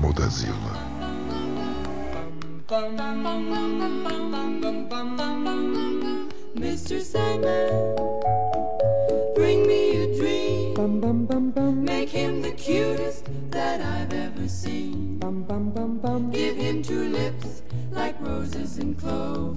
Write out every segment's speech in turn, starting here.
Mudazila. Mr. Sandman, bring me a dream. Make him the cutest that I've ever seen. Give him two lips like roses and clover.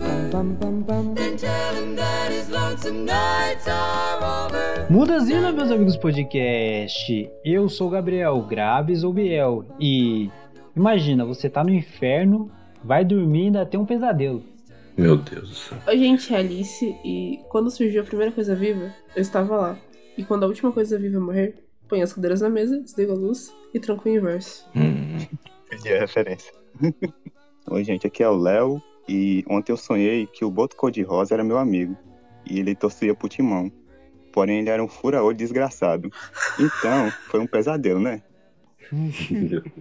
Then tell him that his lonesome nights are over. Mudazila, meus amigos do podcast. Eu sou o Gabriel Graves ou Biel. E imagina, você tá no inferno, vai dormir e ainda tem um pesadelo. Meu Deus do céu. Oi, gente, é Alice, e quando surgiu a primeira coisa viva, eu estava lá. E quando a última coisa viva morrer, põe as cadeiras na mesa, desliga a luz e tranca o universo. Hum, Perdi a referência. Oi, gente, aqui é o Léo. E ontem eu sonhei que o Boto Cor-de-Rosa era meu amigo. E ele torcia pro timão. Porém, ele era um fura-olho desgraçado. Então, foi um pesadelo, né?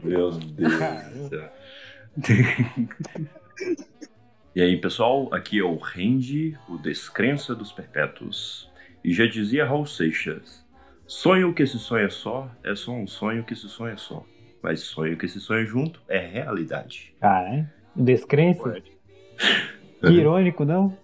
meu Deus. E aí, pessoal, aqui é o Randy, o Descrença dos Perpétuos. E já dizia Raul Seixas: sonho que se sonha só é só um sonho que se sonha só. Mas sonho que se sonha junto é realidade. Cara, hein? Descrença? Que irônico, não?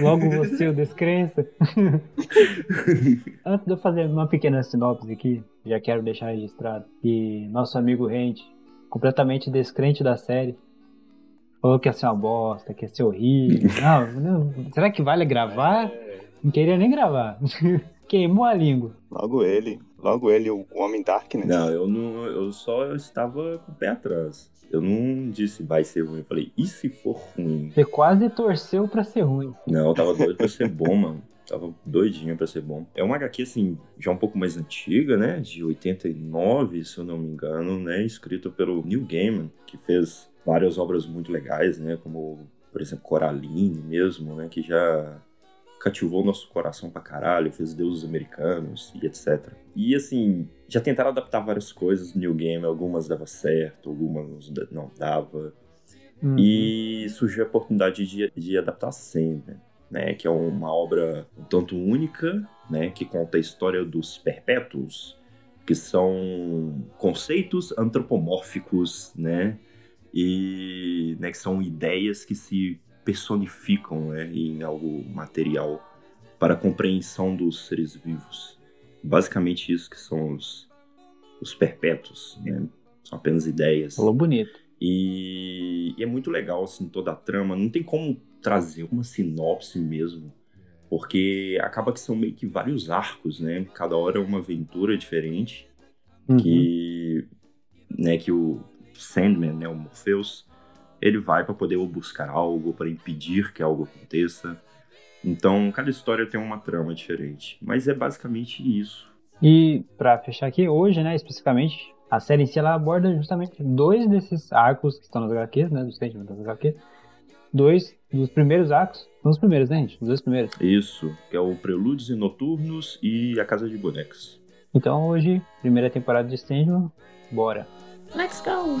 Logo você, o descrença. Antes de eu fazer uma pequena sinopse aqui, já quero deixar registrado que nosso amigo Randy, completamente descrente da série, falou que ia ser uma bosta, que ia ser horrível. Não, não, será que vale gravar? Não queria nem gravar. Queimou a língua. Logo ele. Logo ele, o Homem Darkness. Não, eu não. Eu só estava com o pé atrás. Eu não disse vai ser ruim. Eu falei, e se for ruim? Você quase torceu pra ser ruim. Não, eu tava doido pra ser bom, mano. Tava doidinho pra ser bom. É uma HQ, assim, já um pouco mais antiga, né? De 89, se eu não me engano, né? Escrito pelo Neil Gaiman, que fez várias obras muito legais, né? Como, por exemplo, Coraline mesmo, né? Que já cativou o nosso coração pra caralho, fez Deuses Americanos e etc. E, assim, já tentaram adaptar várias coisas no New Game, algumas dava certo, algumas não dava. Hum. E surgiu a oportunidade de, de adaptar Sandman, né? Que é uma obra um tanto única, né? Que conta a história dos perpétuos, que são conceitos antropomórficos, né? E né, que são ideias que se personificam né, em algo material para a compreensão dos seres vivos. Basicamente isso que são os, os perpétuos, né? São apenas ideias. Falou bonito. E, e é muito legal, assim, toda a trama. Não tem como trazer uma sinopse mesmo, porque acaba que são meio que vários arcos, né? Cada hora é uma aventura diferente, Uhum. que, né, que o Sandman, né, o Morpheus, ele vai para poder buscar algo, para impedir que algo aconteça. Então, cada história tem uma trama diferente, mas é basicamente isso. E pra fechar aqui, hoje, né, especificamente, a série em si ela aborda justamente dois desses arcos que estão nas HQs, né, dos sentimentos das HQs. Dois dos primeiros arcos, são os primeiros, né, gente? Os dois primeiros. Isso, que é o Prelúdios e Noturnos e A Casa de Bonecas. Então hoje, primeira temporada de Sandman, bora. Let's go!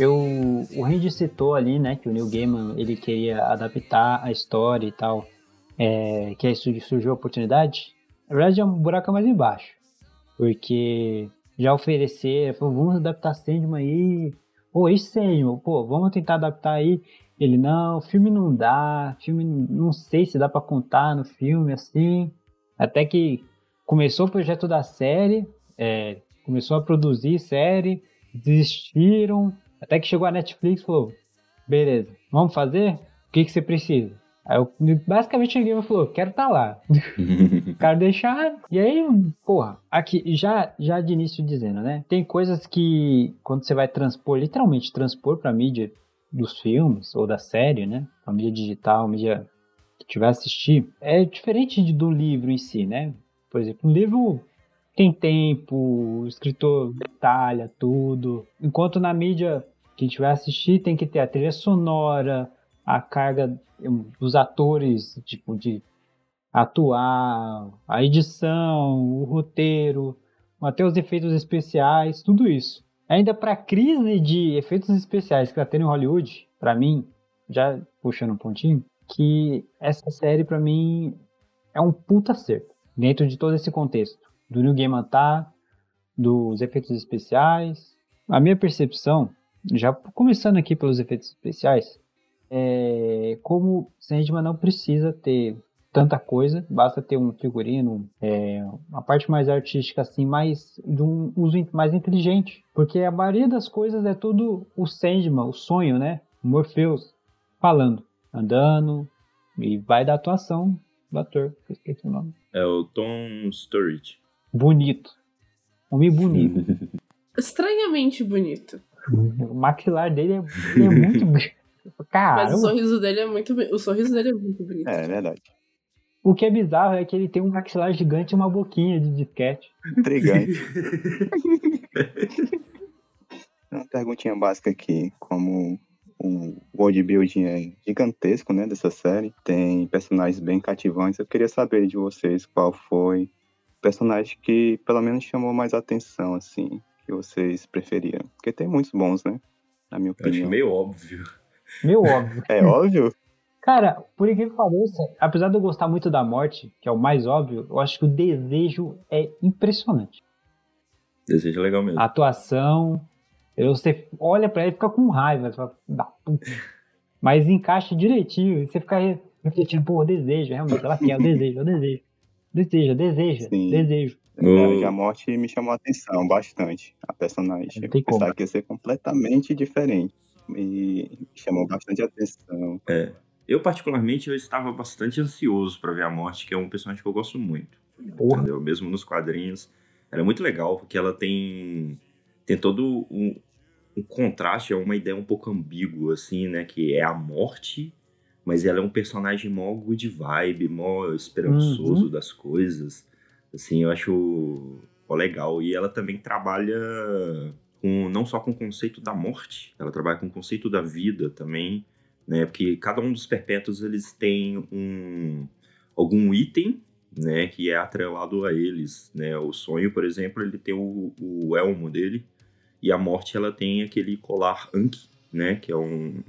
eu, o Randy citou ali, né, que o Neil Gaiman ele queria adaptar a história e tal, é, que aí surgiu a oportunidade. Na verdade, é um buraco mais embaixo, porque já oferecer, vamos adaptar Sandman aí, pô, esse Sandman, pô, vamos tentar adaptar aí. Ele, não, filme não dá, filme não, sei se dá pra contar no filme assim. Até que começou o projeto da série, é, começou a produzir série, desistiram, até que chegou a Netflix e falou: beleza, vamos fazer? O que, que você precisa? Aí eu, basicamente ninguém falou: quero estar lá. O cara deixaram. E aí, porra, aqui, já, já de início dizendo, né? Tem coisas que, quando você vai transpor, literalmente transpor pra mídia dos filmes ou da série, né? A mídia digital, a mídia que tiver assistir, é diferente do livro em si, né? Por exemplo, um livro tem tempo, o escritor detalha tudo. Enquanto na mídia que a gente vai assistir tem que ter a trilha sonora, a carga dos atores, tipo, de atuar, a edição, o roteiro, até os efeitos especiais, tudo isso. Ainda para a crise de efeitos especiais que está tendo em Hollywood, para mim, já puxando um pontinho, que essa série para mim é um puta acerto dentro de todo esse contexto do New Game tá, dos efeitos especiais. A minha percepção, já começando aqui pelos efeitos especiais, é como Sandman não precisa ter tanta coisa, basta ter um figurino, é, uma parte mais artística assim, mais de um uso mais inteligente, porque a maioria das coisas é tudo o Sandman, o sonho, né? O Morpheus falando, andando e vai da atuação do ator, que eu esqueci o nome. É o Tom Sturridge. Bonito. Homem bonito. Estranhamente bonito. O maxilar dele é, é muito Cara, Mas o sorriso dele é muito o sorriso dele é muito bonito. É, é verdade. O que é bizarro é que ele tem um maxilar gigante e uma boquinha de disquete. Intrigante. uma perguntinha básica aqui, como o worldbuilding é gigantesco, né, dessa série, tem personagens bem cativantes, eu queria saber de vocês qual foi o personagem que pelo menos chamou mais atenção, assim, que vocês preferiam. Porque tem muitos bons, né, na minha opinião. Eu acho meio óbvio. Meio óbvio. É óbvio? Cara, por incrível que pareça, apesar de eu gostar muito da morte, que é o mais óbvio, eu acho que o desejo é impressionante. Desejo é legal mesmo. A atuação, você olha para ele e fica com raiva, fala, da puta. Mas encaixa direitinho, e você fica refletindo, pô, desejo, realmente, ela quer, o desejo, o desejo. Deseja, deseja, Sim. desejo. Verdade, a morte me chamou a atenção bastante, a personagem. Eu pensava que ia ser completamente diferente. Me chamou bastante atenção. É. Eu, particularmente, eu estava bastante ansioso para ver a morte, que é um personagem que eu gosto muito. Porra. Entendeu? Mesmo nos quadrinhos. Era muito legal, porque ela tem, tem todo um, um contraste, é uma ideia um pouco ambígua, assim, né? Que é a morte, mas ela é um personagem mó good vibe, mó esperançoso uhum. das coisas. Assim, eu acho legal. E ela também trabalha com, não só com o conceito da morte, ela trabalha com o conceito da vida também né? Porque cada um dos perpétuos eles tem um algum item, né, que é atrelado a eles, né? O sonho, por exemplo, ele tem o, o elmo dele e a morte ela tem aquele colar Anki, né, que é um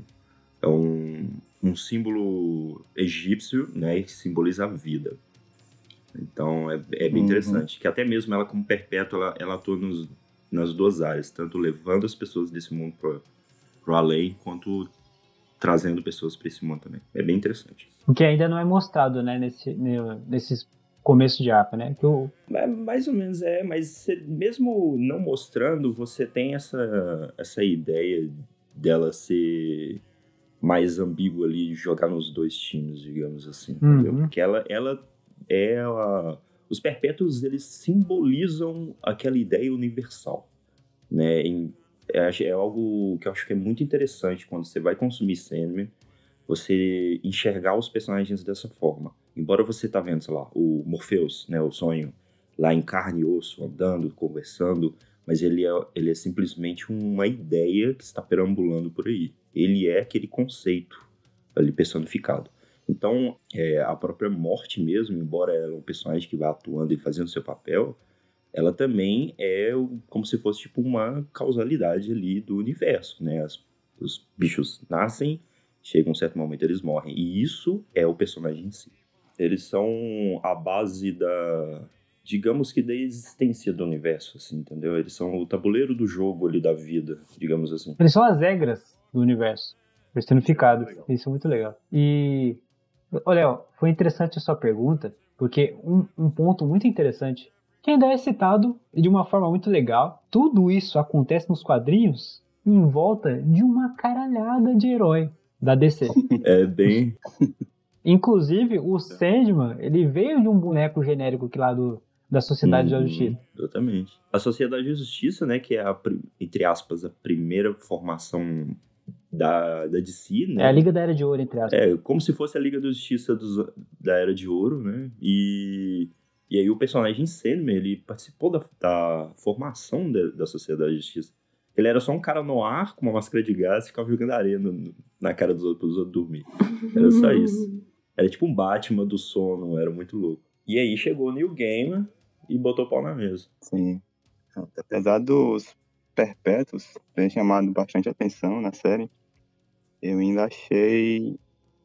é um, um símbolo egípcio, né, que simboliza a vida. Então é, é bem uhum. interessante, que até mesmo ela como perpétua, ela, ela atua nos, nas duas áreas, tanto levando as pessoas desse mundo para o além, quanto trazendo pessoas para esse mundo também. É bem interessante. O que ainda não é mostrado, né, nesse, nesses começos de APA, né? Que eu... é, mais ou menos é, mas você, mesmo não mostrando, você tem essa, essa ideia dela ser mais ambígua ali, jogar nos dois times, digamos assim, entendeu? Uhum. Porque ela, ela é a... Os perpétuos, eles simbolizam aquela ideia universal, né? Em, é, é algo que eu acho que é muito interessante quando você vai consumir Sandman, você enxergar os personagens dessa forma. Embora você tá vendo, sei lá, o Morpheus, né, o sonho, lá em carne e osso, andando, conversando, mas ele é, ele é simplesmente uma ideia que está perambulando por aí. Ele é aquele conceito ali personificado. Então, é, a própria morte mesmo, embora ela é um personagem que vai atuando e fazendo seu papel, ela também é como se fosse tipo uma causalidade ali do universo, né? As, os bichos nascem, chega um certo momento eles morrem. E isso é o personagem em si. Eles são a base da, digamos que da existência do universo, assim, entendeu? Eles são o tabuleiro do jogo ali da vida, digamos assim. Eles são as regras do universo, personificados. Isso é muito legal. E, olha, foi interessante a sua pergunta, porque um, um ponto muito interessante que ainda é citado de uma forma muito legal. Tudo isso acontece nos quadrinhos em volta de uma caralhada de herói da DC. É bem. Inclusive, o Sandman, ele veio de um boneco genérico que lá do, da Sociedade da Justiça. Exatamente. A Sociedade da Justiça, né, que é a, entre aspas, a primeira formação da, da DC, né? É a Liga da Era de Ouro, entre aspas. É, como se fosse a Liga da Justiça dos, da Era de Ouro, né? E E aí o personagem Sandman, ele participou da, da formação de, da Sociedade da Justiça. Ele era só um cara no ar, com uma máscara de gás, e ficava jogando areia no, na cara dos outros, os outros dormir. Era só isso. Era tipo um Batman do sono, era muito louco. E aí chegou o New Gamer e botou o pau na mesa. Sim. Apesar dos perpétuos terem chamado bastante atenção na série, eu ainda achei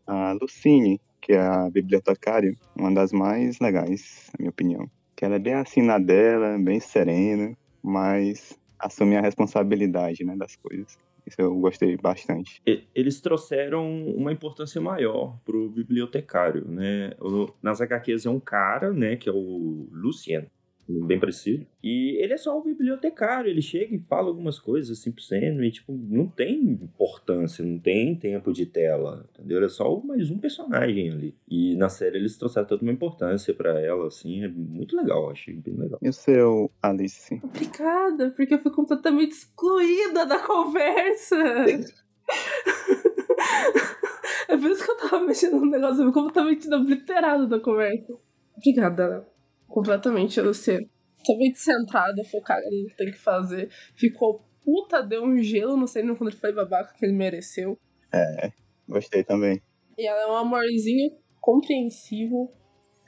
a Lucine, que é a bibliotecária, uma das mais legais, na minha opinião. Que ela é bem assim na dela, bem serena, mas assume a responsabilidade né, das coisas. Isso eu gostei bastante. Eles trouxeram uma importância maior pro bibliotecário, né? Nas HQs é um cara, né, que é o Lucien, bem parecido. E ele é só um bibliotecário, ele chega e fala algumas coisas assim pro Sandman, e tipo, não tem importância, não tem tempo de tela, entendeu? Ele é só mais um personagem ali. E na série eles trouxeram toda uma importância para ela, assim, é muito legal, achei bem legal. E o seu, Alice? Obrigada, porque eu fui completamente excluída da conversa. é por isso que eu tava mexendo no negócio, eu fui completamente obliterada da conversa. Obrigada, completamente você totalmente centrada, focada no que tem que fazer. Ficou puta, deu um gelo, não sei nem quando ele foi babaca que ele mereceu. É, gostei também. E ela é um amorzinho compreensivo,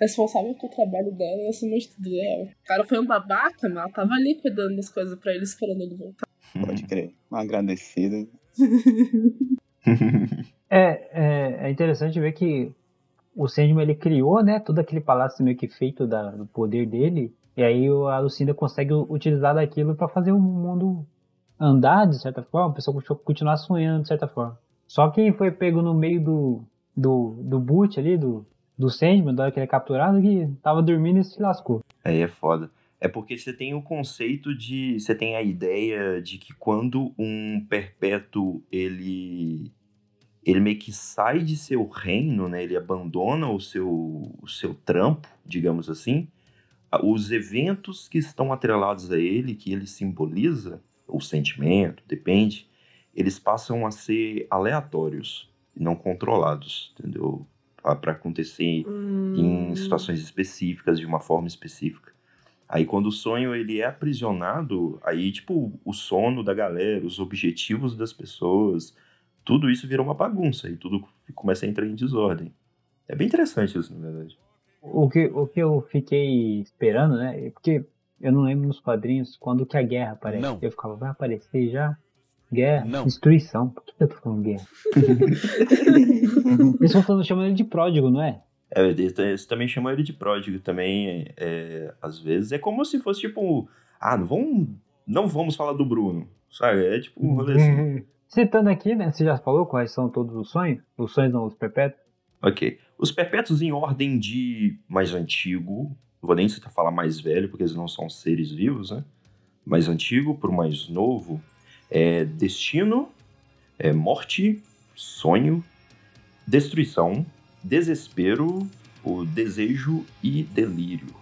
responsável pelo trabalho dela e acima de tudo é. O cara foi um babaca, mas ela tava ali cuidando das coisas pra ele, esperando ele voltar. Pode crer. Agradecida. é, é, é interessante ver que o Sandman ele criou, né, todo aquele palácio meio que feito da, do poder dele, e aí a Lucinda consegue utilizar daquilo para fazer o mundo andar de certa forma, a pessoa continuar sonhando de certa forma. Só quem foi pego no meio do, do, do boot ali, do, do Sandman, da hora que ele é capturado, que tava dormindo e se lascou. Aí é foda. É porque você tem o conceito de. Você tem a ideia de que quando um perpétuo ele ele meio que sai de seu reino, né? Ele abandona o seu, o seu trampo, digamos assim. Os eventos que estão atrelados a ele, que ele simboliza, o sentimento, depende, eles passam a ser aleatórios, não controlados, entendeu? Para acontecer hum. em situações específicas, de uma forma específica. Aí quando o sonho ele é aprisionado, aí tipo o sono da galera, os objetivos das pessoas, tudo isso vira uma bagunça e tudo começa a entrar em desordem. É bem interessante isso, na verdade. O que, o que eu fiquei esperando, né? Porque eu não lembro nos quadrinhos quando que a guerra aparece. Não. Eu ficava, vai aparecer já? Guerra, não. destruição. Por que eu tô falando guerra? Eles estão falando, chamando ele de pródigo, não é? É, eles também chamam ele de pródigo também, é, às vezes. É como se fosse tipo, ah, não vamos, não vamos falar do Bruno, sabe? É tipo um rolê assim. Citando aqui, né? Você já falou quais são todos os sonhos? Os sonhos não, os perpétuos? Ok. Os perpétuos em ordem de mais antigo, vou nem citar falar mais velho, porque eles não são seres vivos, né? Mais antigo para o mais novo é destino, é morte, sonho, destruição, desespero, o desejo e delírio.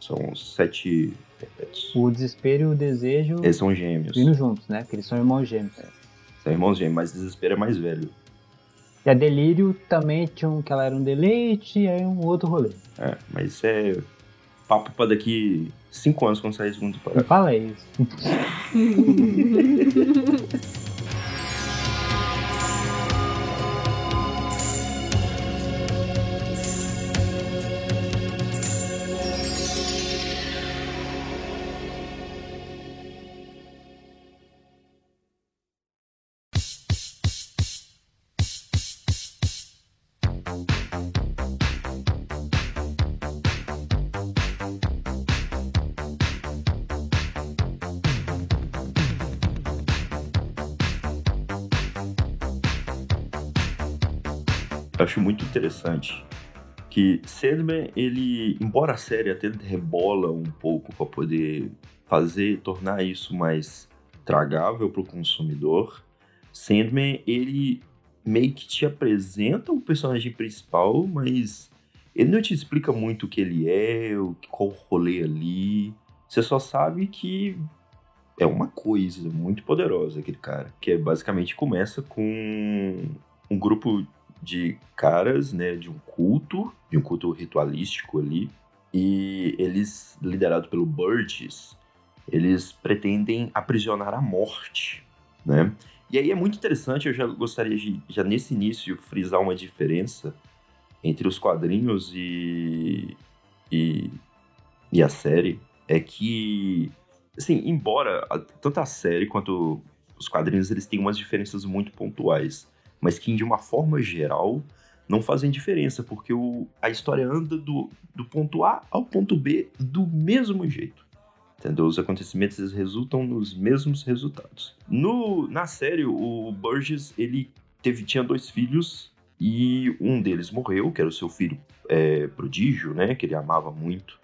São os sete perpétuos. O desespero e o desejo. Eles são gêmeos. Vindo juntos, né? Porque eles são irmãos gêmeos. É. São irmãos gêmeos, mas Desespero é mais velho. E a Delírio também tinha um que ela era um deleite e aí um outro rolê. É, mas isso é papo pra daqui cinco anos quando sair parágrafo. Eu falei isso. acho muito interessante que Sandman, ele, embora a série até rebola um pouco para poder fazer, tornar isso mais tragável para o consumidor, Sandman, ele meio que te apresenta o personagem principal, mas ele não te explica muito o que ele é, qual o rolê ali. Você só sabe que é uma coisa muito poderosa aquele cara, que é basicamente começa com um grupo de caras, né, de um culto, de um culto ritualístico ali, E eles, liderados pelo Burgess, eles pretendem aprisionar a morte, né? E aí é muito interessante, eu já gostaria de, já nesse início, frisar uma diferença entre os quadrinhos e, e, e a série. É que, assim, embora tanto a série quanto os quadrinhos, eles têm umas diferenças muito pontuais, mas que de uma forma geral não fazem diferença, porque o, a história anda do, do ponto A ao ponto B do mesmo jeito. Entendeu? Os acontecimentos resultam nos mesmos resultados. No, na série, o Burgess ele teve, tinha dois filhos e um deles morreu, que era o seu filho é, prodígio, né? Que ele amava muito.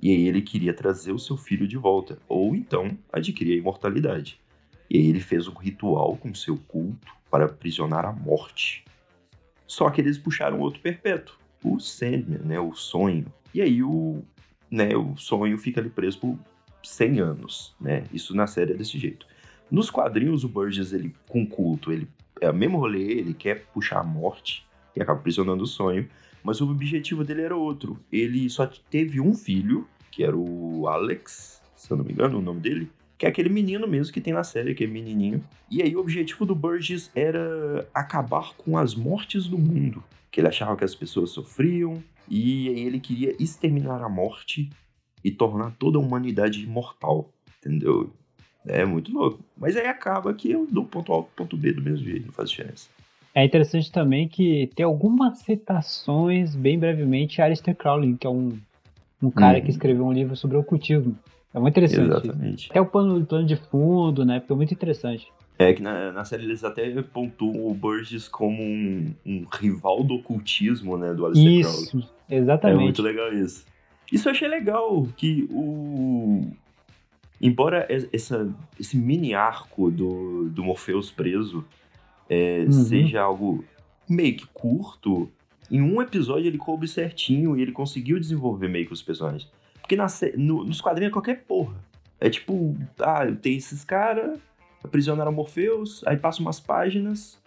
E aí ele queria trazer o seu filho de volta, ou então adquirir a imortalidade. E aí ele fez um ritual com seu culto para aprisionar a morte. Só que eles puxaram outro perpétuo, o Sandman, né? O sonho. E aí o, né, o sonho fica ali preso por 100 anos, né? Isso na série é desse jeito. Nos quadrinhos, o Burgess, ele, com culto, ele é o mesmo rolê, ele quer puxar a morte e acaba prisionando o sonho, mas o objetivo dele era outro. Ele só teve um filho, que era o Alex, se eu não me engano, o nome dele, que é aquele menino mesmo que tem na série, aquele menininho. E aí o objetivo do Burgess era acabar com as mortes do mundo, que ele achava que as pessoas sofriam, e aí ele queria exterminar a morte e tornar toda a humanidade imortal, entendeu? É muito louco. Mas aí acaba que eu dou ponto A pro ponto B do mesmo jeito, não faz diferença. É interessante também que tem algumas citações, bem brevemente, a Alistair Crowley, que é um, um cara que escreveu um livro sobre ocultismo. É muito interessante. Exatamente. Até o plano, plano de fundo, né? Ficou muito interessante. É que na, na série eles até pontuam o Burgess como um, um rival do ocultismo, né? Do Alistair Isso, Crowley. exatamente. É muito legal isso. Isso eu achei legal, que o. Embora essa, esse mini arco do, do Morpheus preso é, Uhum. seja algo meio que curto, em um episódio ele coube certinho e ele conseguiu desenvolver meio que os personagens. Porque na, no- nos quadrinhos é qualquer porra. É tipo, ah, tem esses caras, aprisionaram Morpheus, aí passa umas páginas,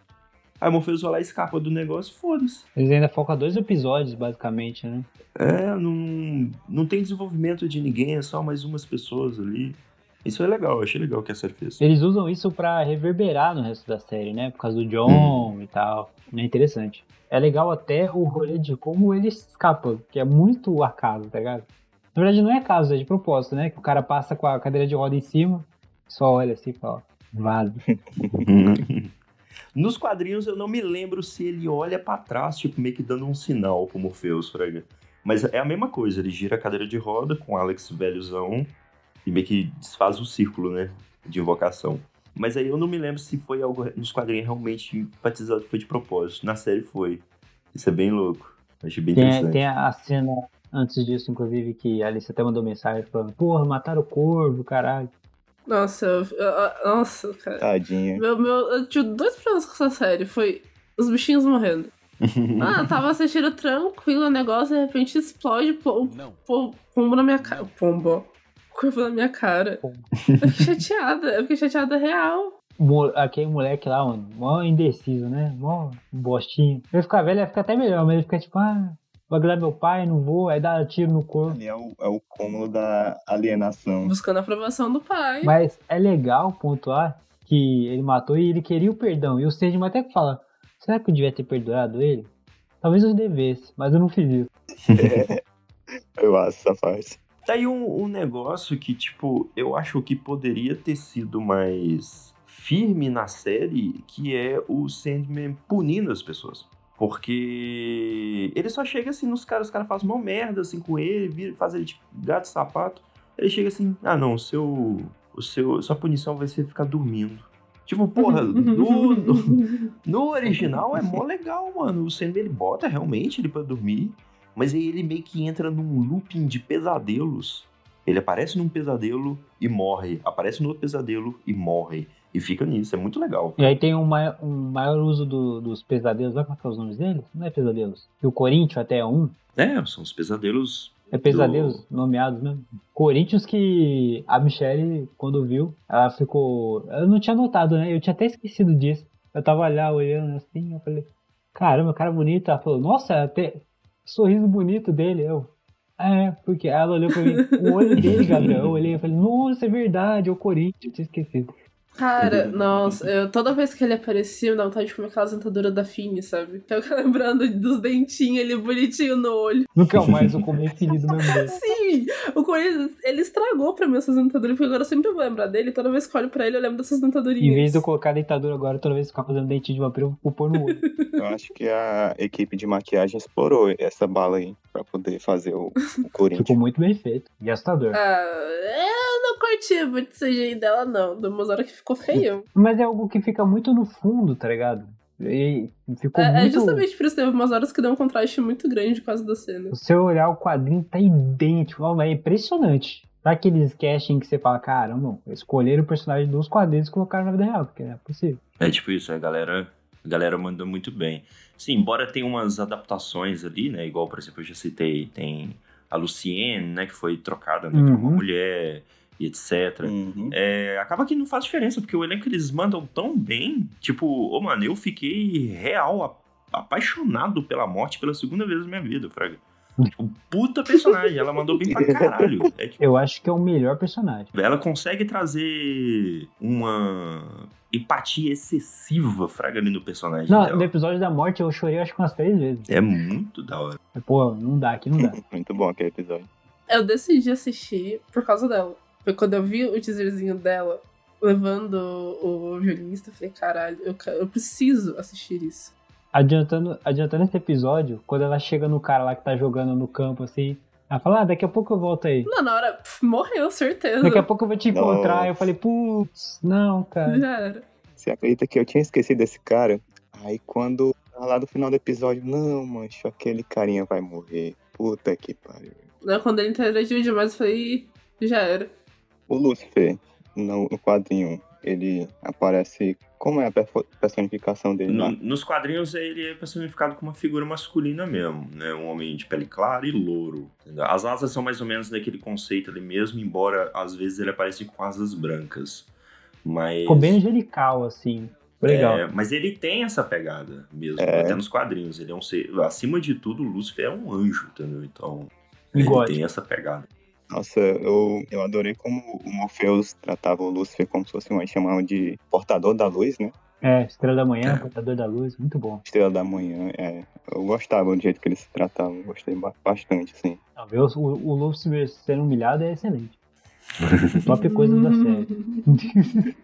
aí o Morpheus vai lá e escapa do negócio, foda-se. Eles ainda focam dois episódios, basicamente, né? É, não, não tem desenvolvimento de ninguém, é só mais umas pessoas ali. Isso é legal, eu achei legal que a série fez. Eles usam isso pra reverberar no resto da série, né? Por causa do John e tal. É interessante. É legal até o rolê de como ele escapa, que é muito acaso, tá ligado? Na verdade não é acaso, é de propósito, né? Que o cara passa com a cadeira de roda em cima, só olha assim e fala, vaza. Nos quadrinhos eu não me lembro se ele olha pra trás, tipo, meio que dando um sinal pro Morpheus, Fraga. Mas é a mesma coisa, ele gira a cadeira de roda com o Alex velhozão e meio que desfaz o círculo, né? De invocação. Mas aí eu não me lembro se foi algo nos quadrinhos realmente enfatizado que foi de propósito. Na série foi. Isso é bem louco. Achei bem Tem, interessante. tem a cena antes disso, inclusive, que a Alice até mandou mensagem falando, porra, mataram o corvo, caralho. Nossa, eu, eu- nossa, cara. Tadinha. Meu, meu, eu tive dois problemas com essa série. Foi os bichinhos morrendo. Ah, eu tava assistindo tranquilo o negócio, de repente explode pô, pô, pombo na minha cara. Pombo. Corvo na minha cara. Pombo. Eu fiquei chateada. Eu fiquei chateada real. Aquele moleque lá, mano, mó indeciso, né? Mó bostinho. Ele fica velho, ele fica até melhor, mas ele fica tipo, ah, vai agradar meu pai, não vou, aí dá tiro no corpo. Ali é o, é o cúmulo da alienação. Buscando a aprovação do pai. Mas é legal pontuar que ele matou e ele queria o perdão. E o Sandman até fala, será que eu devia ter perdoado ele? Talvez eu devesse, mas eu não fiz isso. Eu acho essa parte. Tá aí um, um negócio que, tipo, eu acho que poderia ter sido mais firme na série, que é o Sandman punindo as pessoas. Porque ele só chega assim nos caras, os caras fazem uma merda assim com ele, vira, faz ele tipo gato sapato. Ele chega assim, ah não, o seu. O seu. Sua punição vai ser ficar dormindo. Tipo, porra, no, no, no original é mó legal, mano. O Sandman ele bota realmente ele pra dormir. Mas aí ele meio que entra num looping de pesadelos. Ele aparece num pesadelo e morre. Aparece no outro pesadelo e morre. E fica nisso. É muito legal. E aí tem um maior, um maior uso do- dos pesadelos, olha como é os nomes deles? Não é pesadelos. E o Corinthians até é um. É, são os pesadelos. É pesadelos nomeados mesmo. Corinthians que a Michelle, quando viu, ela ficou. Eu não tinha notado, né? Eu tinha até esquecido disso. Eu tava lá olhando assim, eu falei, caramba, cara bonito. Ela falou, nossa, até sorriso bonito dele. Eu, É, porque ela olhou pra mim, o olho dele, Gabriel, eu olhei e falei, nossa, é verdade, é o Corinthians, eu tinha esquecido. Cara, nossa, eu, toda vez que ele aparecia, me dá vontade de comer aquela dentadura da Fini, sabe? Eu fico lembrando dos dentinhos ali bonitinho no olho. Nunca mais eu comi filho do meu Deus. Sim! O Corinthians, ele estragou pra mim essas dentaduras, porque agora eu sempre vou lembrar dele. Toda vez que eu olho pra ele, eu lembro dessas dentadurinhas. Em vez de eu colocar dentadura agora, toda vez que eu ficar fazendo dentinho de vampiro, eu vou pôr no olho. Eu acho que a equipe de maquiagem explorou essa bala aí pra poder fazer o, o Corinthians. Ficou muito bem feito. E assustador. Ah, eu não curti muito o CGI dela, não. Do umas horas que ficou feião. Mas é algo que fica muito no fundo, tá ligado? E ficou É, é muito... justamente por isso que teve umas horas que deu um contraste muito grande por causa da cena. Se você olhar o quadrinho, tá idêntico. ó, É impressionante. Tá aqueles casting que você fala, caramba, escolheram o personagem dos quadrinhos e colocaram na vida real, porque é possível. É tipo isso, a galera, a galera mandou muito bem. Sim, embora tenha umas adaptações ali, né? Igual, por exemplo, eu já citei, tem a Luciene, né? Que foi trocada né, por uma Uhum. mulher e etc. Uhum. É, acaba que não faz diferença, porque o elenco eles mandam tão bem. Tipo, ô mano, eu fiquei real apaixonado pela morte pela segunda vez na minha vida, Fraga. Tipo, puta personagem, ela mandou bem pra caralho. É, tipo, Eu acho que é o melhor personagem. ela consegue trazer uma empatia excessiva, Fraga, ali no personagem Não, dela. no episódio da morte eu chorei acho que umas três vezes. É muito da hora. Pô, não dá, aqui não dá. Muito bom aquele episódio. Eu decidi assistir por causa dela. Foi quando eu vi o teaserzinho dela levando o, o violinista, eu falei, caralho, eu, eu preciso assistir isso. Adiantando, adiantando esse episódio, quando ela chega no cara lá que tá jogando no campo assim, ela fala, ah, daqui a pouco eu volto aí. Não, na hora, pff, morreu, certeza. Daqui a pouco eu vou te encontrar. Nossa. Eu falei, putz, não, cara. Já era. Você acredita que eu tinha esquecido desse cara? Aí quando tá lá no final do episódio, não, mancho, aquele carinha vai morrer. Puta que pariu. Né, Quando ele interagiu demais, eu falei, já era. O Lucifer, no, no quadrinho, ele aparece. Como é a personificação dele No- lá? nos quadrinhos ele é personificado como uma figura masculina mesmo, né? Um homem de pele clara e louro. entendeu? As asas são mais ou menos daquele conceito ali mesmo, embora às vezes ele apareça com asas brancas. Mas. Ficou bem angelical, assim. Legal. É, mas ele tem essa pegada mesmo, É. até nos quadrinhos. Ele é um ser. Acima de tudo, o Lúcifer é um anjo, entendeu? Então. Ele tem essa pegada. Nossa, eu, eu adorei como o Morpheus tratava o Lucifer como se fosse um, chamavam de portador da luz, né? É, Estrela da Manhã, É. Portador da Luz, muito bom. Estrela da manhã, é. Eu gostava do jeito que eles se tratavam, gostei ba- bastante, assim. Não, ver o, o, Lucifer sendo humilhado é excelente. Top coisa da série.